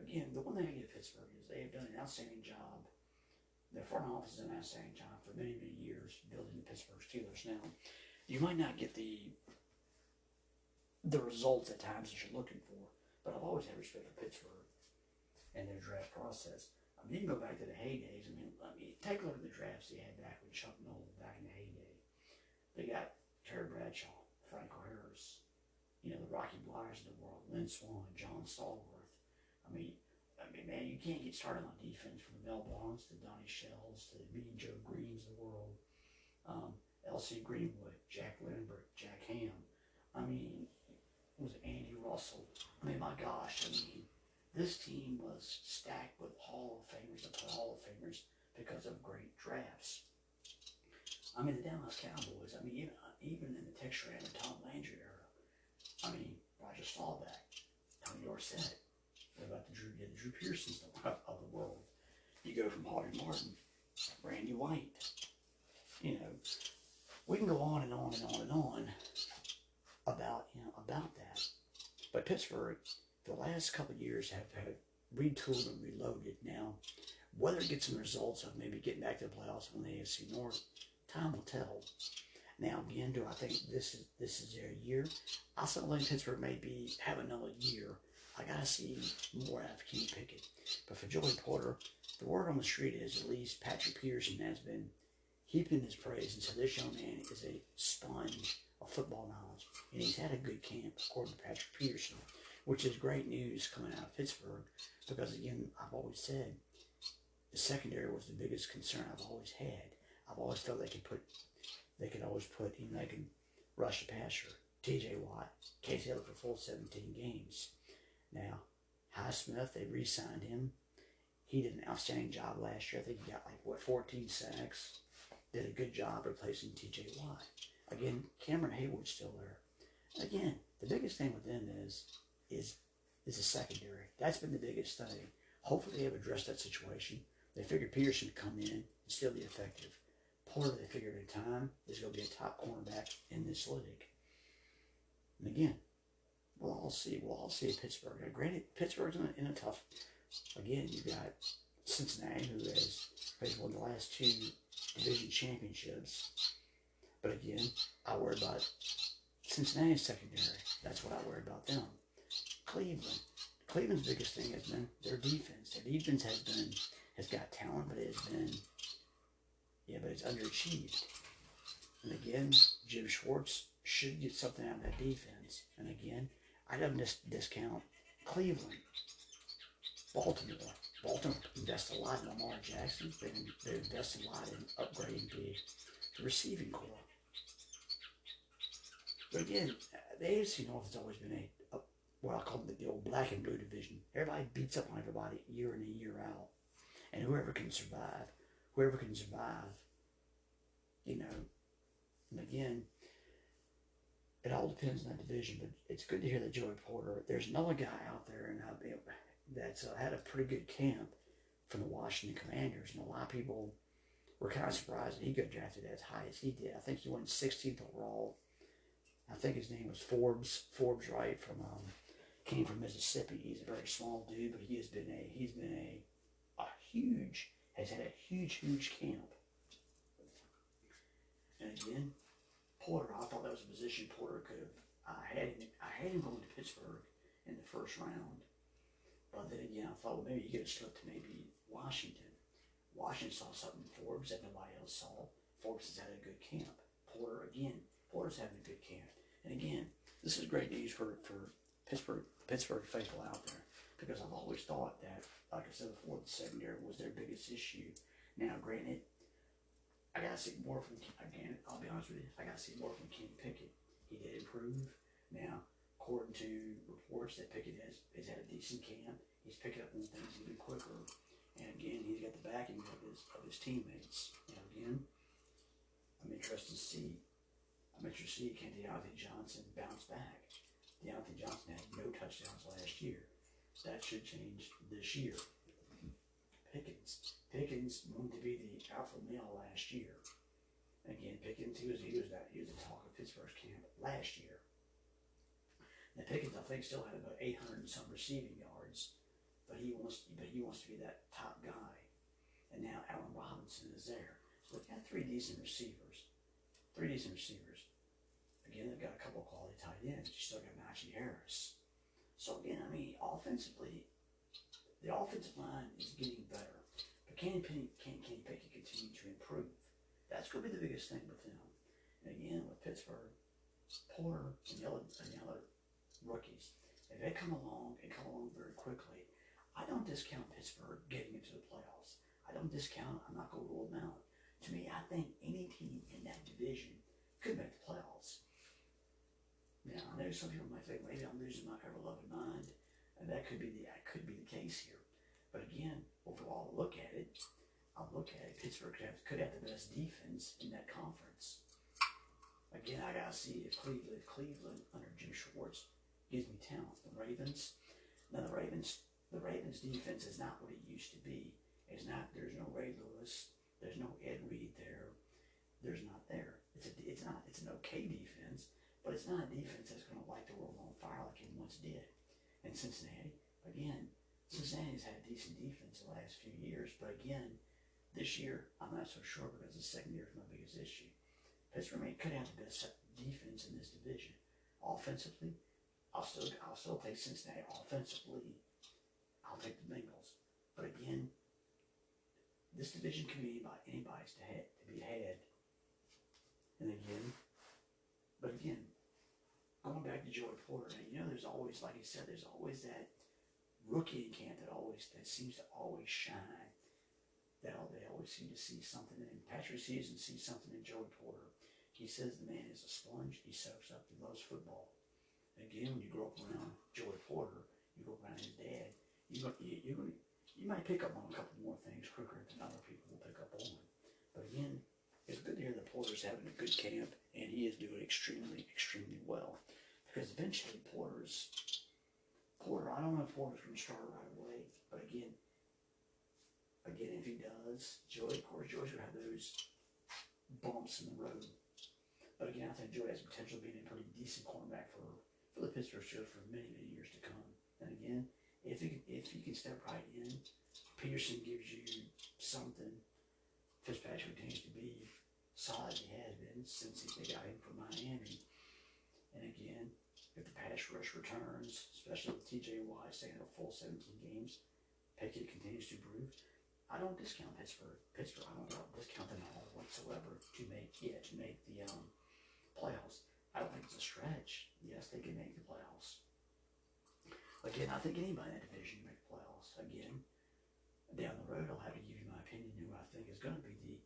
Again, the one thing I give Pittsburgh is they have done an outstanding job. Their front office has done an outstanding job for many, many years building the Pittsburgh Steelers. Now, you might not get the the results at times that you're looking for, but I've always had respect for Pittsburgh and their draft process. I mean, you can go back to the heydays. I mean, I mean, take a look at the drafts they had back with Chuck Noll back in the heyday. They got Terry Bradshaw, Franco Harris, you know, the Rocky Bleiers of the world, Lynn Swann, John Stallworth. I mean, I mean, man, you can't get started on defense from Mel Bonds to Donnie Shells to the Mean Joe Greens of the world, um, L.C. Greenwood, Jack Lindbergh, Jack Ham. I mean, it was Andy Russell? I mean, my gosh, I mean, this team was stacked with Hall of Famers upon Hall of Famers because of great drafts. I mean, the Dallas Cowboys, I mean, even, even in the Texas and Tom Landry era, I mean, Roger Staubach, Tony Dorsett, about the Drew, the Drew Pearsons of, the world? You go from Harvey Martin, Randy White, you know, we can go on and on and on and on about you know about that. But Pittsburgh, the last couple years have, have retooled and reloaded. Now, whether it gets some results of maybe getting back to the playoffs on the AFC North, time will tell. Now, again, do I think this is this is their year? I still think Pittsburgh may be have another year. I gotta see more out of Kenny Pickett. But for Joey Porter, the word on the street is at least Patrick Peterson has been heaping his praise and said this young man is a sponge of football knowledge. And he's had a good camp, according to Patrick Peterson, which is great news coming out of Pittsburgh because, again, I've always said the secondary was the biggest concern I've always had. I've always felt they could put, they could always put, you know, they could rush the passer. T.J. Watt, Casey Taylor for full 17 games. Now, Highsmith, they re-signed him. He did an outstanding job last year. I think he got like what 14 sacks. Did a good job replacing T.J. Watt. Again, Cameron Heyward's still there. Again, the biggest thing with them is is is the secondary. That's been the biggest thing. Hopefully, they have addressed that situation. They figured Peterson would come in and still be effective. Porter, they figured in time, is going to be a top cornerback in this league. And again, we'll all see. We'll all see Pittsburgh. Now, granted, Pittsburgh's in a, in a tough. Again, you got Cincinnati, who has, won the last two division championships. But again, I worry about Cincinnati's secondary. That's what I worry about them. Cleveland. Cleveland's biggest thing has been their defense. Their defense has been has got talent, but it has been yeah, but it's underachieved. And again, Jim Schwartz should get something out of that defense. And again, I don't dis- discount Cleveland. Baltimore. Baltimore invested a lot in Lamar Jackson. They've, they've invested a lot in upgrading the, the receiving core. But again, the AFC North has always been a, a what I call the, the old black and blue division. Everybody beats up on everybody year in and year out. And whoever can survive, whoever can survive, you know, and again, it all depends on that division. But it's good to hear that Joey Porter. There's another guy out there, and I've that's uh, had a pretty good camp from the Washington Commanders, and a lot of people were kind of surprised that he got drafted as high as he did. I think he went 16th overall. I think his name was Forbes. Forbes, right from um, came from Mississippi. He's a very small dude, but he has been a he's been a a huge has had a huge huge camp. And again, Porter, I thought that was a position Porter could have. I had him. I had him going to Pittsburgh in the first round, but then again, I thought well, maybe he could have slipped to maybe Washington. Washington saw something in Forbes that nobody else saw. Forbes has had a good camp. Porter again. Porter's having a good camp. And again, this is great news for, for Pittsburgh Pittsburgh faithful out there because I've always thought that, like I said before, the secondary was their biggest issue. Now, granted, I gotta see more from again. I'll be honest with you, I gotta see more from Kenny Pickett. He did improve. Now, according to reports, that Pickett has, has had a decent camp. He's picking up on things even quicker. And again, he's got the backing of his of his teammates. Now, again, I'm interested to see. I'm interested to see Kenny Johnson bounce back. Diontae Johnson had no touchdowns last year. That should change this year. Pickens. Pickens wanted to be the alpha male last year. Again, Pickens, he was he was that he was the talk of Pittsburgh's camp last year. Now Pickens, I think, still had about 800 and some receiving yards, but he wants but he wants to be that top guy. And now Allen Robinson is there. So they've got three decent receivers. Three decent receivers. Again, they've got a couple of quality tight ends. You still got Najee Harris. So again, I mean, offensively, the offensive line is getting better. But can Kenny, can Kenny Pickett continue to improve? That's going to be the biggest thing with them. And again, with Pittsburgh, Porter and the other, and the other rookies, if they come along and come along very quickly, I don't discount Pittsburgh getting into the playoffs. I don't discount. I'm not going to rule them out. To me, I think any team in that division could make the playoffs. Now, I know some people might think maybe I'm losing my ever-loving mind, and that could be the that could be the case here. But again, overall, look at it. I'll look at it. Pittsburgh could have, could have the best defense in that conference. Again, I gotta see if Cleveland, Cleveland under Jim Schwartz gives me talent. The Ravens, now the Ravens, the Ravens defense is not what it used to be. It's not. There's no Ray Lewis. There's no Ed Reed there. There's not there. It's a. It's not. It's an okay defense, but it's not a defense that's going to light the world on fire like it once did. And Cincinnati, again, Cincinnati's had a decent defense the last few years, but again, this year I'm not so sure because the secondary is my biggest issue. Pittsburgh may could have the best defense in this division. Offensively, I'll still I'll still take Cincinnati. Offensively, I'll take the Bengals. But again, this division can be anybody, anybody's to, head, to be had. And again, but again, going back to Joey Porter, you know, there's always, like he said, there's always that rookie in camp that always that seems to always shine. That they always seem to see something in Patrick and sees something in Joey Porter. He says the man is a sponge. He soaks up. He loves football. Again, when you grow up around Joey Porter, you grow up around his dad. You you, going you might pick up on a couple more things quicker than other people will pick up on. But again, it's good to hear that Porter's having a good camp, and he is doing extremely, extremely well. Because eventually, Porter's Porter. I don't know if Porter's to start right away, but again, again, if he does, Joey, of course, Joey's going to have those bumps in the road. But again, I think Joey has potential being a pretty decent cornerback for for the Pittsburgh Steelers for many, many years to come. And again, if he if he can step right in, Peterson gives you something. Fitzpatrick continues to be solid he has been since they got him from Miami. And again, if the pass rush returns, especially with TJ Watt staying a full 17 games, Pickett continues to improve. I don't discount Pittsburgh. Pittsburgh, I don't discount them at all whatsoever to make yeah to make the um, playoffs. I don't think it's a stretch. Yes, they can make the playoffs. Again, I think anybody in that division can make the playoffs. Again, down the road, I'll have to give you my opinion who I think is going to be the,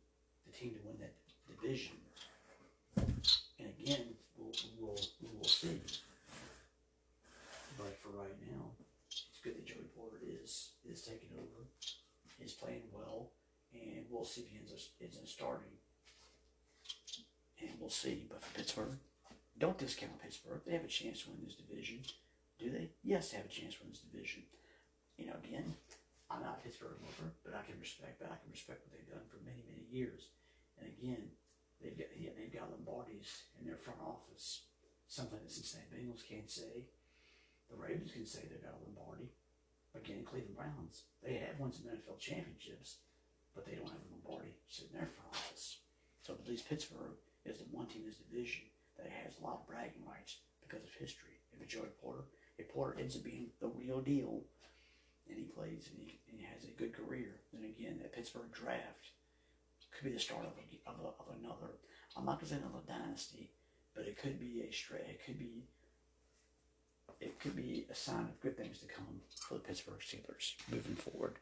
the team to win that division. And again, we'll, we'll, we will see. But for right now, it's good that Joey Porter is is taking over. He's playing well, and we'll see if he ends up, ends up starting. And we'll see. But for Pittsburgh, don't discount Pittsburgh. They have a chance to win this division. Do they? Yes, they have a chance to win this division. You know, again, I'm not a Pittsburgh lover, but I can respect that. I can respect what they've done for many, many years. And again, they've got yeah, they've got Lombardi's in their front office. Something that Cincinnati Bengals can't say. The Ravens can say they've got a Lombardi. Again, Cleveland Browns, they have won some NFL championships, but they don't have a Lombardi sitting there front office. So at least Pittsburgh is the one team in this division that has a lot of bragging rights because of history. If it's Joey Porter, if Porter ends up being the real deal, and he plays and he, and he has a good career, then again, that Pittsburgh draft could be the start of, a, of, a, of another. I'm not to say another dynasty, but it could be a stray. It could be. It could be a sign of good things to come for the Pittsburgh Steelers moving forward.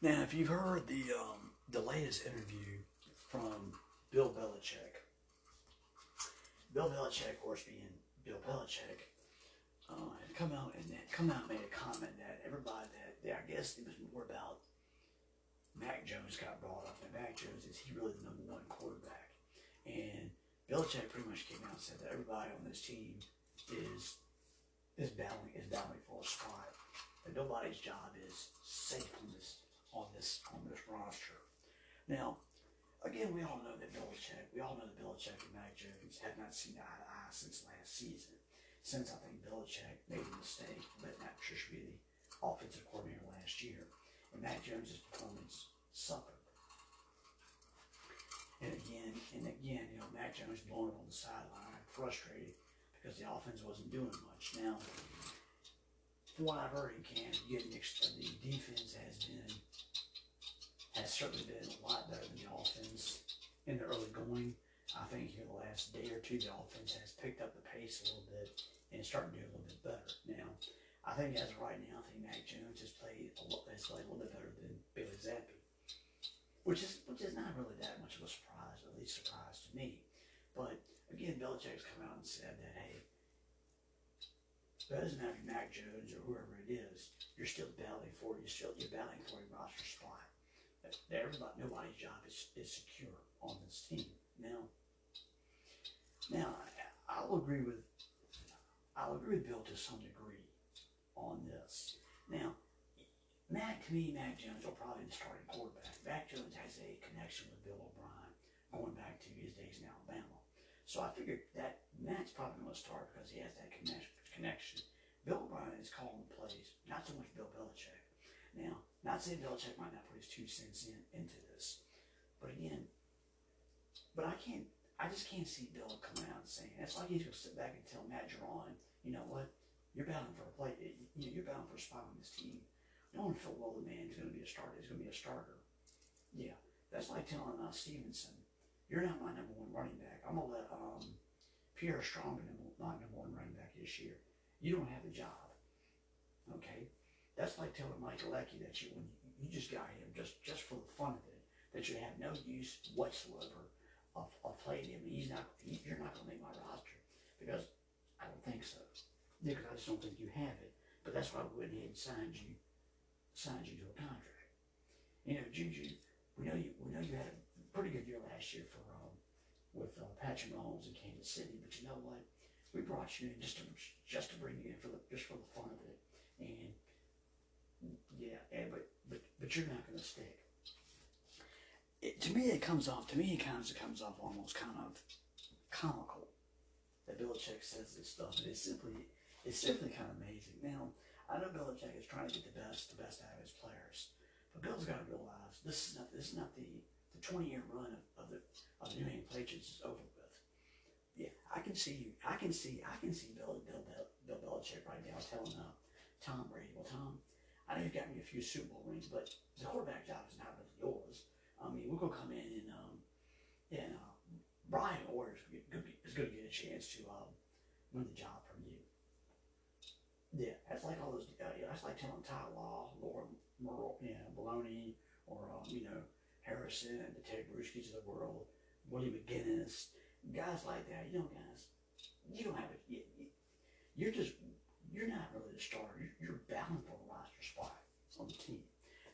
Now, if you've heard the um, the latest interview from Bill Belichick, Bill Belichick, of course, being Bill Belichick, uh, had come out and had come out and made a comment that everybody that, that I guess it was more about Mac Jones got brought up, and Mac Jones is he really the number one quarterback, and Belichick pretty much came out and said that everybody on this team is is battling is battling for a spot. And nobody's job is safe on this on this on this roster. Now, again, we all know that Belichick, we all know that Belichick and Mac Jones have not seen eye to eye since last season. Since I think Belichick made a mistake, but Matt Patricia be the offensive coordinator last year, and Mac Jones's performance suffered. And again, and again, you know, Mac Jones blown up on the sideline, frustrated because the offense wasn't doing much. Now, in camp, you get mixed. The defense has been has certainly been a lot better than the offense in the early going. I think here the last day or two, the offense has picked up the pace a little bit and starting to do a little bit better. Now, I think as of right now, I think Mac Jones has played a lot, has played a little bit better than Bailey Zappe, which is which is not really that much of a surprise, at least surprise to me. But again, Belichick's come out and said that hey, it doesn't matter if Mac Jones or whoever it is, you're still battling for you're still you're battling for a roster spot. Everybody, nobody's job is, is secure on this team. Now, now I'll agree with I'll agree with Bill to some degree on this. Now, Mac to me, Mac Jones will probably be the starting quarterback. Mac Jones has a connection with Bill O'Brien going back to his days in Alabama. So I figured that Mac's probably going to start because he has that connection. Bill O'Brien is calling the plays, not so much Bill Belichick. Now, not saying Belichick might not put his two cents in into this, but again, but I can't. I just can't see Bill coming out and saying it's like he's to sit back and tell Matt Jauron, you know what, you're battling for a play. You know, you're battling for a spot on this team. No one feel well the man is going to be a starter. He's going to be a starter. Yeah, that's like telling uh, Stevenson, you're not my number one running back. I'm gonna let um, Pierre Strong be my number one running back this year. You don't have a job. Okay, that's like telling Mike Gesicki that you you just got him just just for the fun of it that you have no use whatsoever of, of playing him. He's not. He, you're not to make my roster because I don't think so. Because I just don't think you have it. But that's why we went ahead and signed you, signed you to a contract. You know, Juju. We know you. We know you had a pretty good year last year for um, with uh, Patrick Mahomes in Kansas City. But you know what? We brought you in just to just to bring you in for the just for the fun of it. And yeah, and, but but but you're not going to stick. It, to me, it comes off. To me, it kind of comes off almost kind of comical that Belichick says this stuff. It's simply it's simply kind of amazing. Now, I know Belichick is trying to get the best the best out of his players, but Bill's got to realize this is not this is not the the 20 year run of, of the of the New England Patriots is over. Yeah, I can see you. I can see. I can see Bill Bill Bill, Bill Belichick right now telling uh, Tom Brady, "Well, Tom, I know you've got me a few Super Bowl rings, but the quarterback job is not really yours. I mean, we're gonna come in and um, and uh, Brian Hoyer is going to get a chance to um, win the job from you. Yeah, that's like all those. Uh, yeah, that's like telling Ty Law, Lawyer Milloy, know, Baloney, or um, you know Harrison, the Ted Bruschi's of the world, Willie McGinest, guys like that. You know, guys, you don't have it. You, you're just you're not really the starter. You're, you're bound for a roster spot on the team.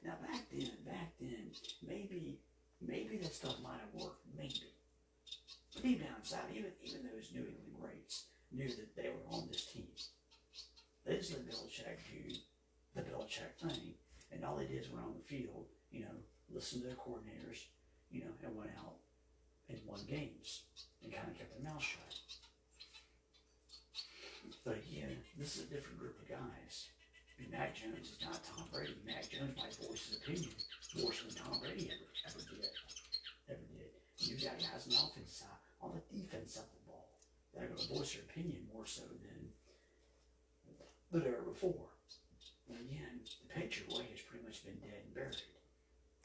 Now back then, back then, maybe maybe that stuff might have worked, maybe. But deep down inside, even even those New England greats knew that they were on this team. They just let Belichick do the Belichick thing, and all they did is went on the field, you know, listen to their coordinators, you know, and went out and won games and kind of kept their mouth shut. But again, this is a different group of guys. Mean, Mac Jones is not Tom Brady. Mac Jones might voice his opinion more so than Tom Brady ever, ever did. Ever did. You've got guys on the offense side, on the defense side of the ball, that are going to voice their opinion more so than than ever before. And again, the Patriot way has pretty much been dead and buried.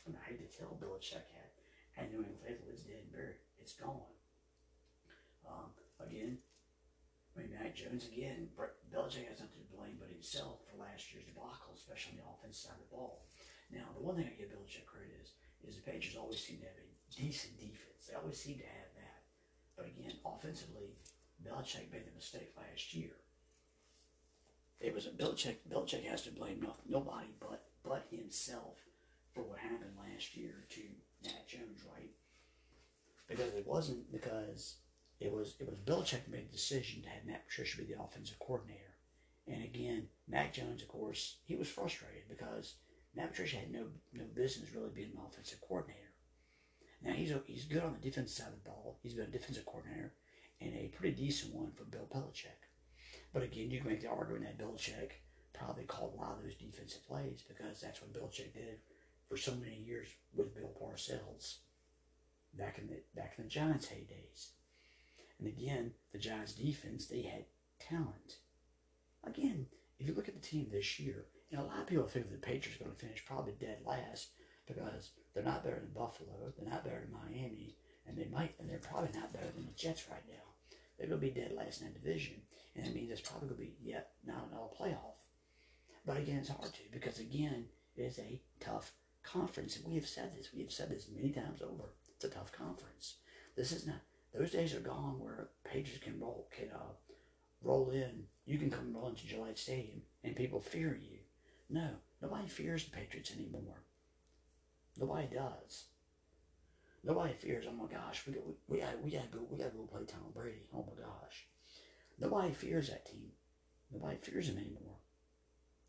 And I hate to tell Bill Belichick that, and New England is dead and buried. It's gone. Um, again, I mean, Mac Jones, again, Belichick has nothing to blame but himself for last year's debacle, especially on the offensive side of the ball. Now, the one thing I give Belichick credit is, is the Patriots always seem to have a decent defense. They always seem to have that. But again, offensively, Belichick made the mistake last year. It was a Belichick. Belichick has to blame no, nobody but but himself for what happened last year to Mac Jones, right? Because it wasn't because it was it was Belichick made the decision to have Matt Patricia be the offensive coordinator. And again, Mac Jones, of course, he was frustrated because Matt Patricia had no no business really being an offensive coordinator. Now he's he's good on the defensive side of the ball. He's been a defensive coordinator and a pretty decent one for Bill Belichick. But again, you can make the argument that Belichick probably called a lot of those defensive plays because that's what Belichick did for so many years with Bill Parcells back in the back in the Giants heydays. And again, the Giants defense, they had talent. Again, if you look at the team this year, and a lot of people think the Patriots are going to finish probably dead last because they're not better than Buffalo, they're not better than Miami, and they might, and they're probably not better than the Jets right now. They're going to be dead last in that division, and that means it's probably going to be yet not another playoff. But again, it's hard to because again, it is a tough conference, and we have said this. We have said this many times over. It's a tough conference. This is not. Those days are gone where Patriots can roll can uh, roll in. You can come roll into Gillette Stadium and people fear you. No, nobody fears the Patriots anymore. Nobody does. Nobody fears. Oh my gosh, we got, we, we got we got to go we got to go play Tom Brady. Oh my gosh, nobody fears that team. Nobody fears him anymore.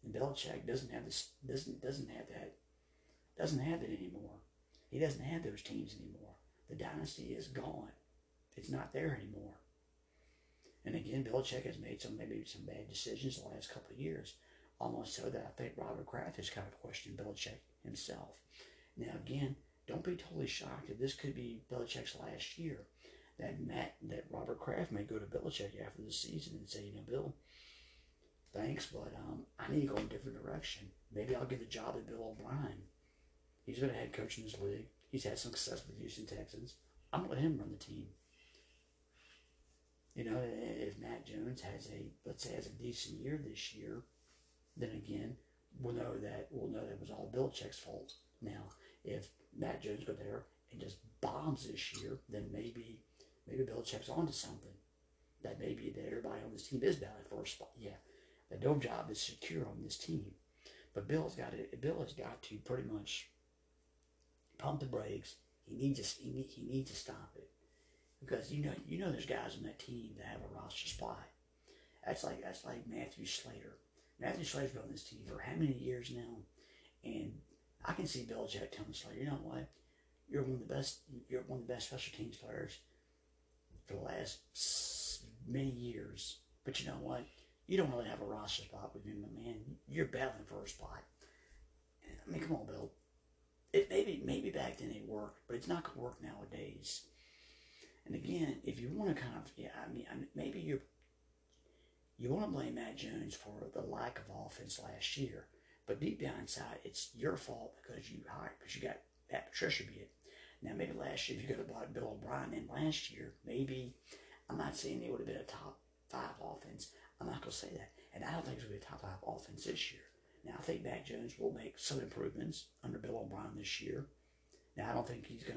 And Belichick doesn't have this doesn't doesn't have that doesn't have it anymore. He doesn't have those teams anymore. The dynasty is gone. It's not there anymore. And again, Belichick has made some maybe some bad decisions the last couple of years, almost so that I think Robert Kraft has kind of questioned Belichick himself. Now again, don't be totally shocked if this could be Belichick's last year. That Matt, that Robert Kraft may go to Belichick after the season and say, you know, Bill, thanks, but um, I need to go in a different direction. Maybe I'll get the job at Bill O'Brien. He's been a head coach in this league. He's had some success with Houston Texans. I'm gonna let him run the team. You know, if Matt Jones has a let's say has a decent year this year, then again, we'll know that we'll know that it was all Belichick's fault. Now, if Matt Jones go there and just bombs this year, then maybe maybe Belichick's onto something. That maybe that everybody on this team is battling for a spot. Yeah, the no job is secure on this team. But Bill's got it. Bill has got to pretty much pump the brakes. He needs to he needs to stop it because you know you know there's guys on that team that have a roster spot. That's like that's like Matthew Slater. Matthew Slater's been on this team for how many years now, and I can see Bill Belichick telling Slater, you know what, you're one of the best. You're one of the best special teams players for the last many years. But you know what? You don't really have a roster spot with my man. You're battling for a spot. I mean, come on, Bill. It maybe maybe back then it worked, but it's not gonna work nowadays. And again, if you want to kind of, yeah, I mean, I mean maybe you you want to blame Matt Jones for the lack of offense last year, but deep down inside, it's your fault because you hired, because you got Pat Patricia beat. Now, maybe last year, if you could have brought Bill O'Brien in last year, maybe, I'm not saying it would have been a top five offense. I'm not to say that. And I don't think it's to be a top five offense this year. Now, I think Matt Jones will make some improvements under Bill O'Brien this year. Now, I don't think he's to,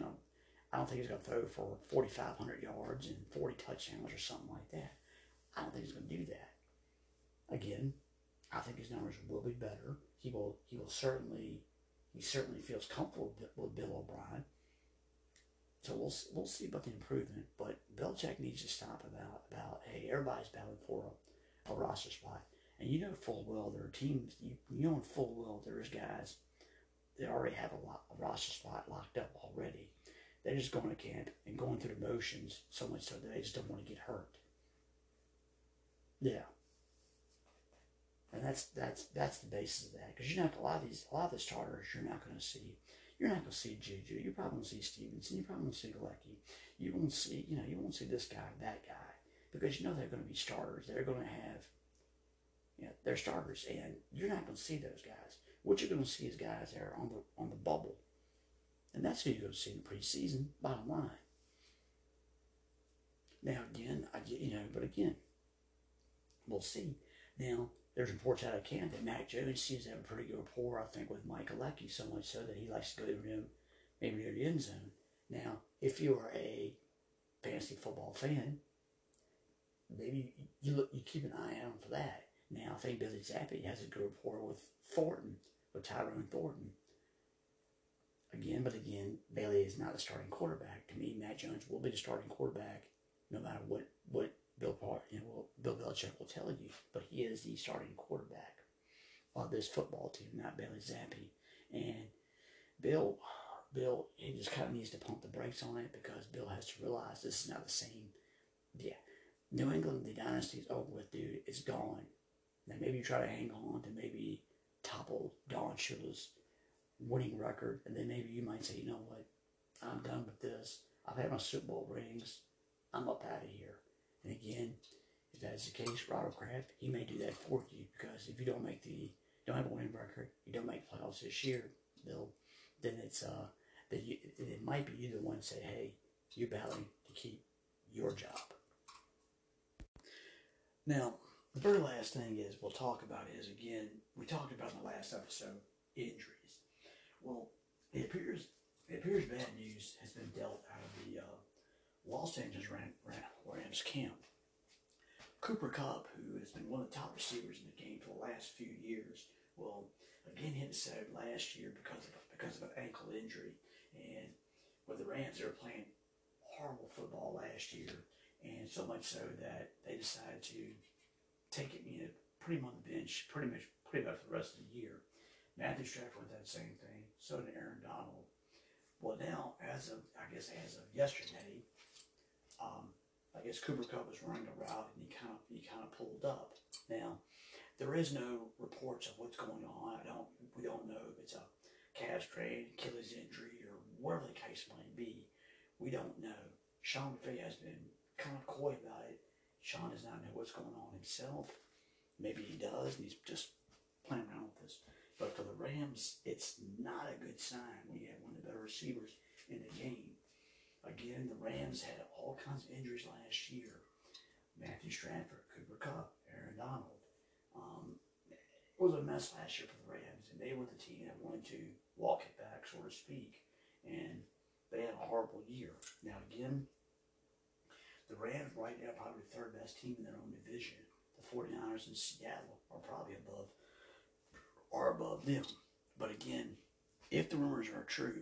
I don't think he's going to throw for 4,500 yards and 40 touchdowns or something like that. I don't think he's going to do that. Again, I think his numbers will be better. He will, he will certainly, he certainly feels comfortable with Bill O'Brien. So we'll we'll see about the improvement, but Belichick needs to stop about about hey everybody's battling for a, a roster spot, and you know full well there are teams you, you know full well there's guys that already have a, lot, a roster spot locked up already. They're just going to camp and going through the motions so much so that they just don't want to get hurt. Yeah, and that's that's that's the basis of that because you're not a lot of these a lot of the starters you're not going to see you're not to see Juju. You're probably to see Stevenson. You're probably to see Gesicki. You won't see, you know, you won't see this guy, that guy, because you know they're going to be starters. They're going to have, you know, they're starters, and you're not going to see those guys. What you're going to see is guys that are on the on the bubble, and that's who you're going to see in the preseason. Bottom line. Now again, I get, you know, but again, we'll see. Now there's reports out of camp that Mac Jones seems to have a pretty good rapport, I think, with Mike Gesicki, so much so that he likes to go to him maybe near the end zone. Now, if you are a fantasy football fan, maybe you look, you keep an eye out for that. Now, I think Billy Zappe has a good rapport with Thornton, with Tyron Thornton. Again, but again, Bailey is not a starting quarterback. To me, Matt Jones will be the starting quarterback no matter what what Bill Part, you know, Bill Belichick will tell you. But he is the starting quarterback of this football team, not Bailey Zappe. And Bill, Bill, he just kind of needs to pump the brakes on it because Bill has to realize this is not the same. Yeah, New England, the dynasty is over with, dude. It's gone. Now maybe you try to hang on to maybe topple Don Shula's winning record, and then maybe you might say, you know what, I'm done with this. I've had my Super Bowl rings. I'm up out of here. And again, if that's the case, Robert Kraft, he may do that for you because if you don't make the don't have a winning record, you don't make playoffs this year, Bill, then it's uh that you it might be you the one say, hey, you're battling to keep your job. Now, the very last thing is we'll talk about is again we talked about in the last episode injuries. Well, it appears it appears bad news has been dealt out of the uh, Los Angeles Ram, Ram, Rams camp. Cooper Kupp, who has been one of the top receivers in the game for the last few years, well, again hit sad last year because of because of an ankle injury, and with the Rams they were playing horrible football last year, and so much so that they decided to take it, you know, put him on the bench pretty much pretty much for the rest of the year. Matthew Stafford did that same thing. So did Aaron Donald. Well, now as of I guess as of yesterday, um, I guess Cooper Kupp was running a route and he kind of he kind of pulled up. Now, there is no reports of what's going on. I don't we don't know if it's a calf strain, Achilles injury, or whatever the case might be. We don't know. Sean McVay has been kind of coy about it. Sean does not know what's going on himself. Maybe he does, and he's just playing around with this. But for the Rams, it's not a good sign when you have one of the better receivers in the game. Again, the Rams had all kinds of injuries last year. Matthew Stafford, Cooper Kupp, Aaron Donald. Um, it was a mess last year for the Rams, and they were the team that wanted to walk it back, so to speak. And they had a horrible year. Now, again, the Rams right now probably the third best team in their own division. The 49ers in Seattle are probably above are above them. But again, if the rumors are true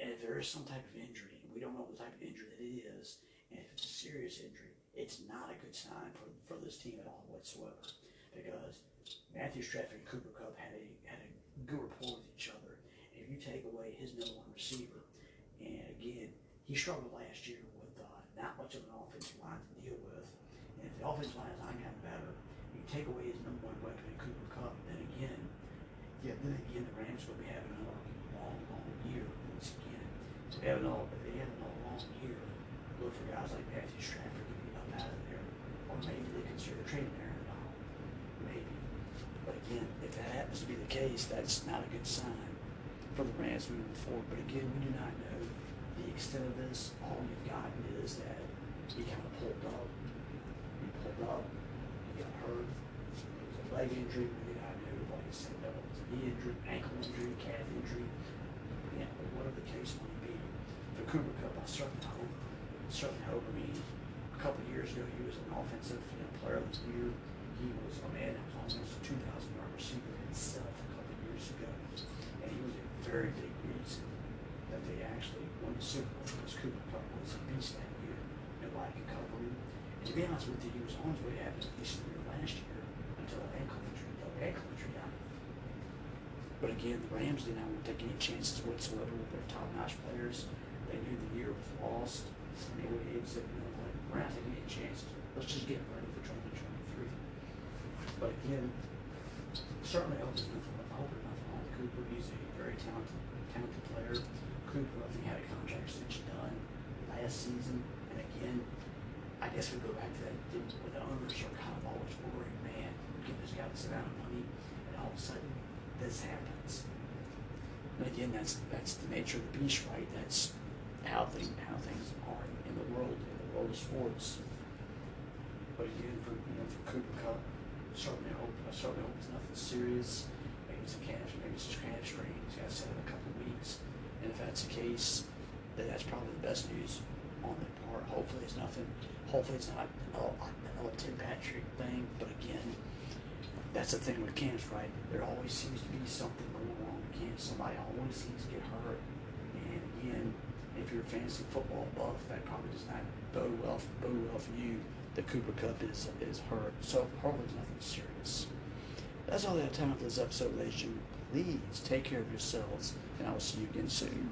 and if there is some type of injury, we don't know what type of injury that it is, and if it's a serious injury, it's not a good sign for, for this team at all whatsoever. Because Matthew Stafford and Cooper Kupp had a had a good rapport with each other. And if you take away his number one receiver, and again, he struggled last year with uh, not much of an offensive line to deal with. And if the offensive line is not getting better, you take away his number one weapon in Cooper Kupp, then again, yeah, then again the Rams will be having another long, long year once again. So they have no, if they have no long year, look for guys like Matthew Stafford to be up out of there, or maybe they consider trading Donald, maybe. But again, if that happens to be the case, that's not a good sign for the Rams moving forward. But again, we do not know the extent of this. All we've gotten is that he kind of pulled up. He pulled up. He got hurt. It was a leg injury. Did not know, like I said, that was knee injury, ankle injury, calf injury. Yeah, whatever the case might be the Cooper Kupp, I certainly hope, certainly hope. I mean, a couple years ago, he was an offensive you know, player of the year. He was a man that was almost a 2,000 yard receiver himself a couple years ago. And he was a very big reason that they actually won the Super Bowl because Cooper Kupp was a beast that year. Nobody could cover him. And to be honest with you, he was on his way to having a decent year last year ankle injury, ankle injury. But again, the Rams did not want to take any chances whatsoever with their top-notch players. They knew the year was lost. And they would have said, you know what, we're not taking any chances. Let's just get ready for 2023. But again, certainly there's nothing, there's nothing wrong Cooper. He's a very talented, talented player. Cooper, I think, had a contract extension done last season. And again, I guess we go back to that, the owners are kind of always worried, man, we give this amount of money, and all of a sudden, this happens. And again, that's that's the nature of the beast, right? That's how things how things are in the world, in the world of sports. But again, for you know, for Cooper Kupp, certainly hope I certainly hope it's nothing serious. Maybe it's a calf, maybe it's just calf strain. He's got to set in a couple of weeks. And if that's the case, then that's probably the best news on their part. Hopefully it's nothing. Hopefully it's not another Tim Patrick thing. But again, that's the thing with camps, right? There always seems to be something going wrong with camps. Somebody always seems to get hurt. And again, if you're a fantasy football buff, that probably does not bode well bode well for you. The Cooper Kupp is is hurt, so it's nothing serious. That's all I have time for this episode, ladies. Please take care of yourselves, and I will see you again soon.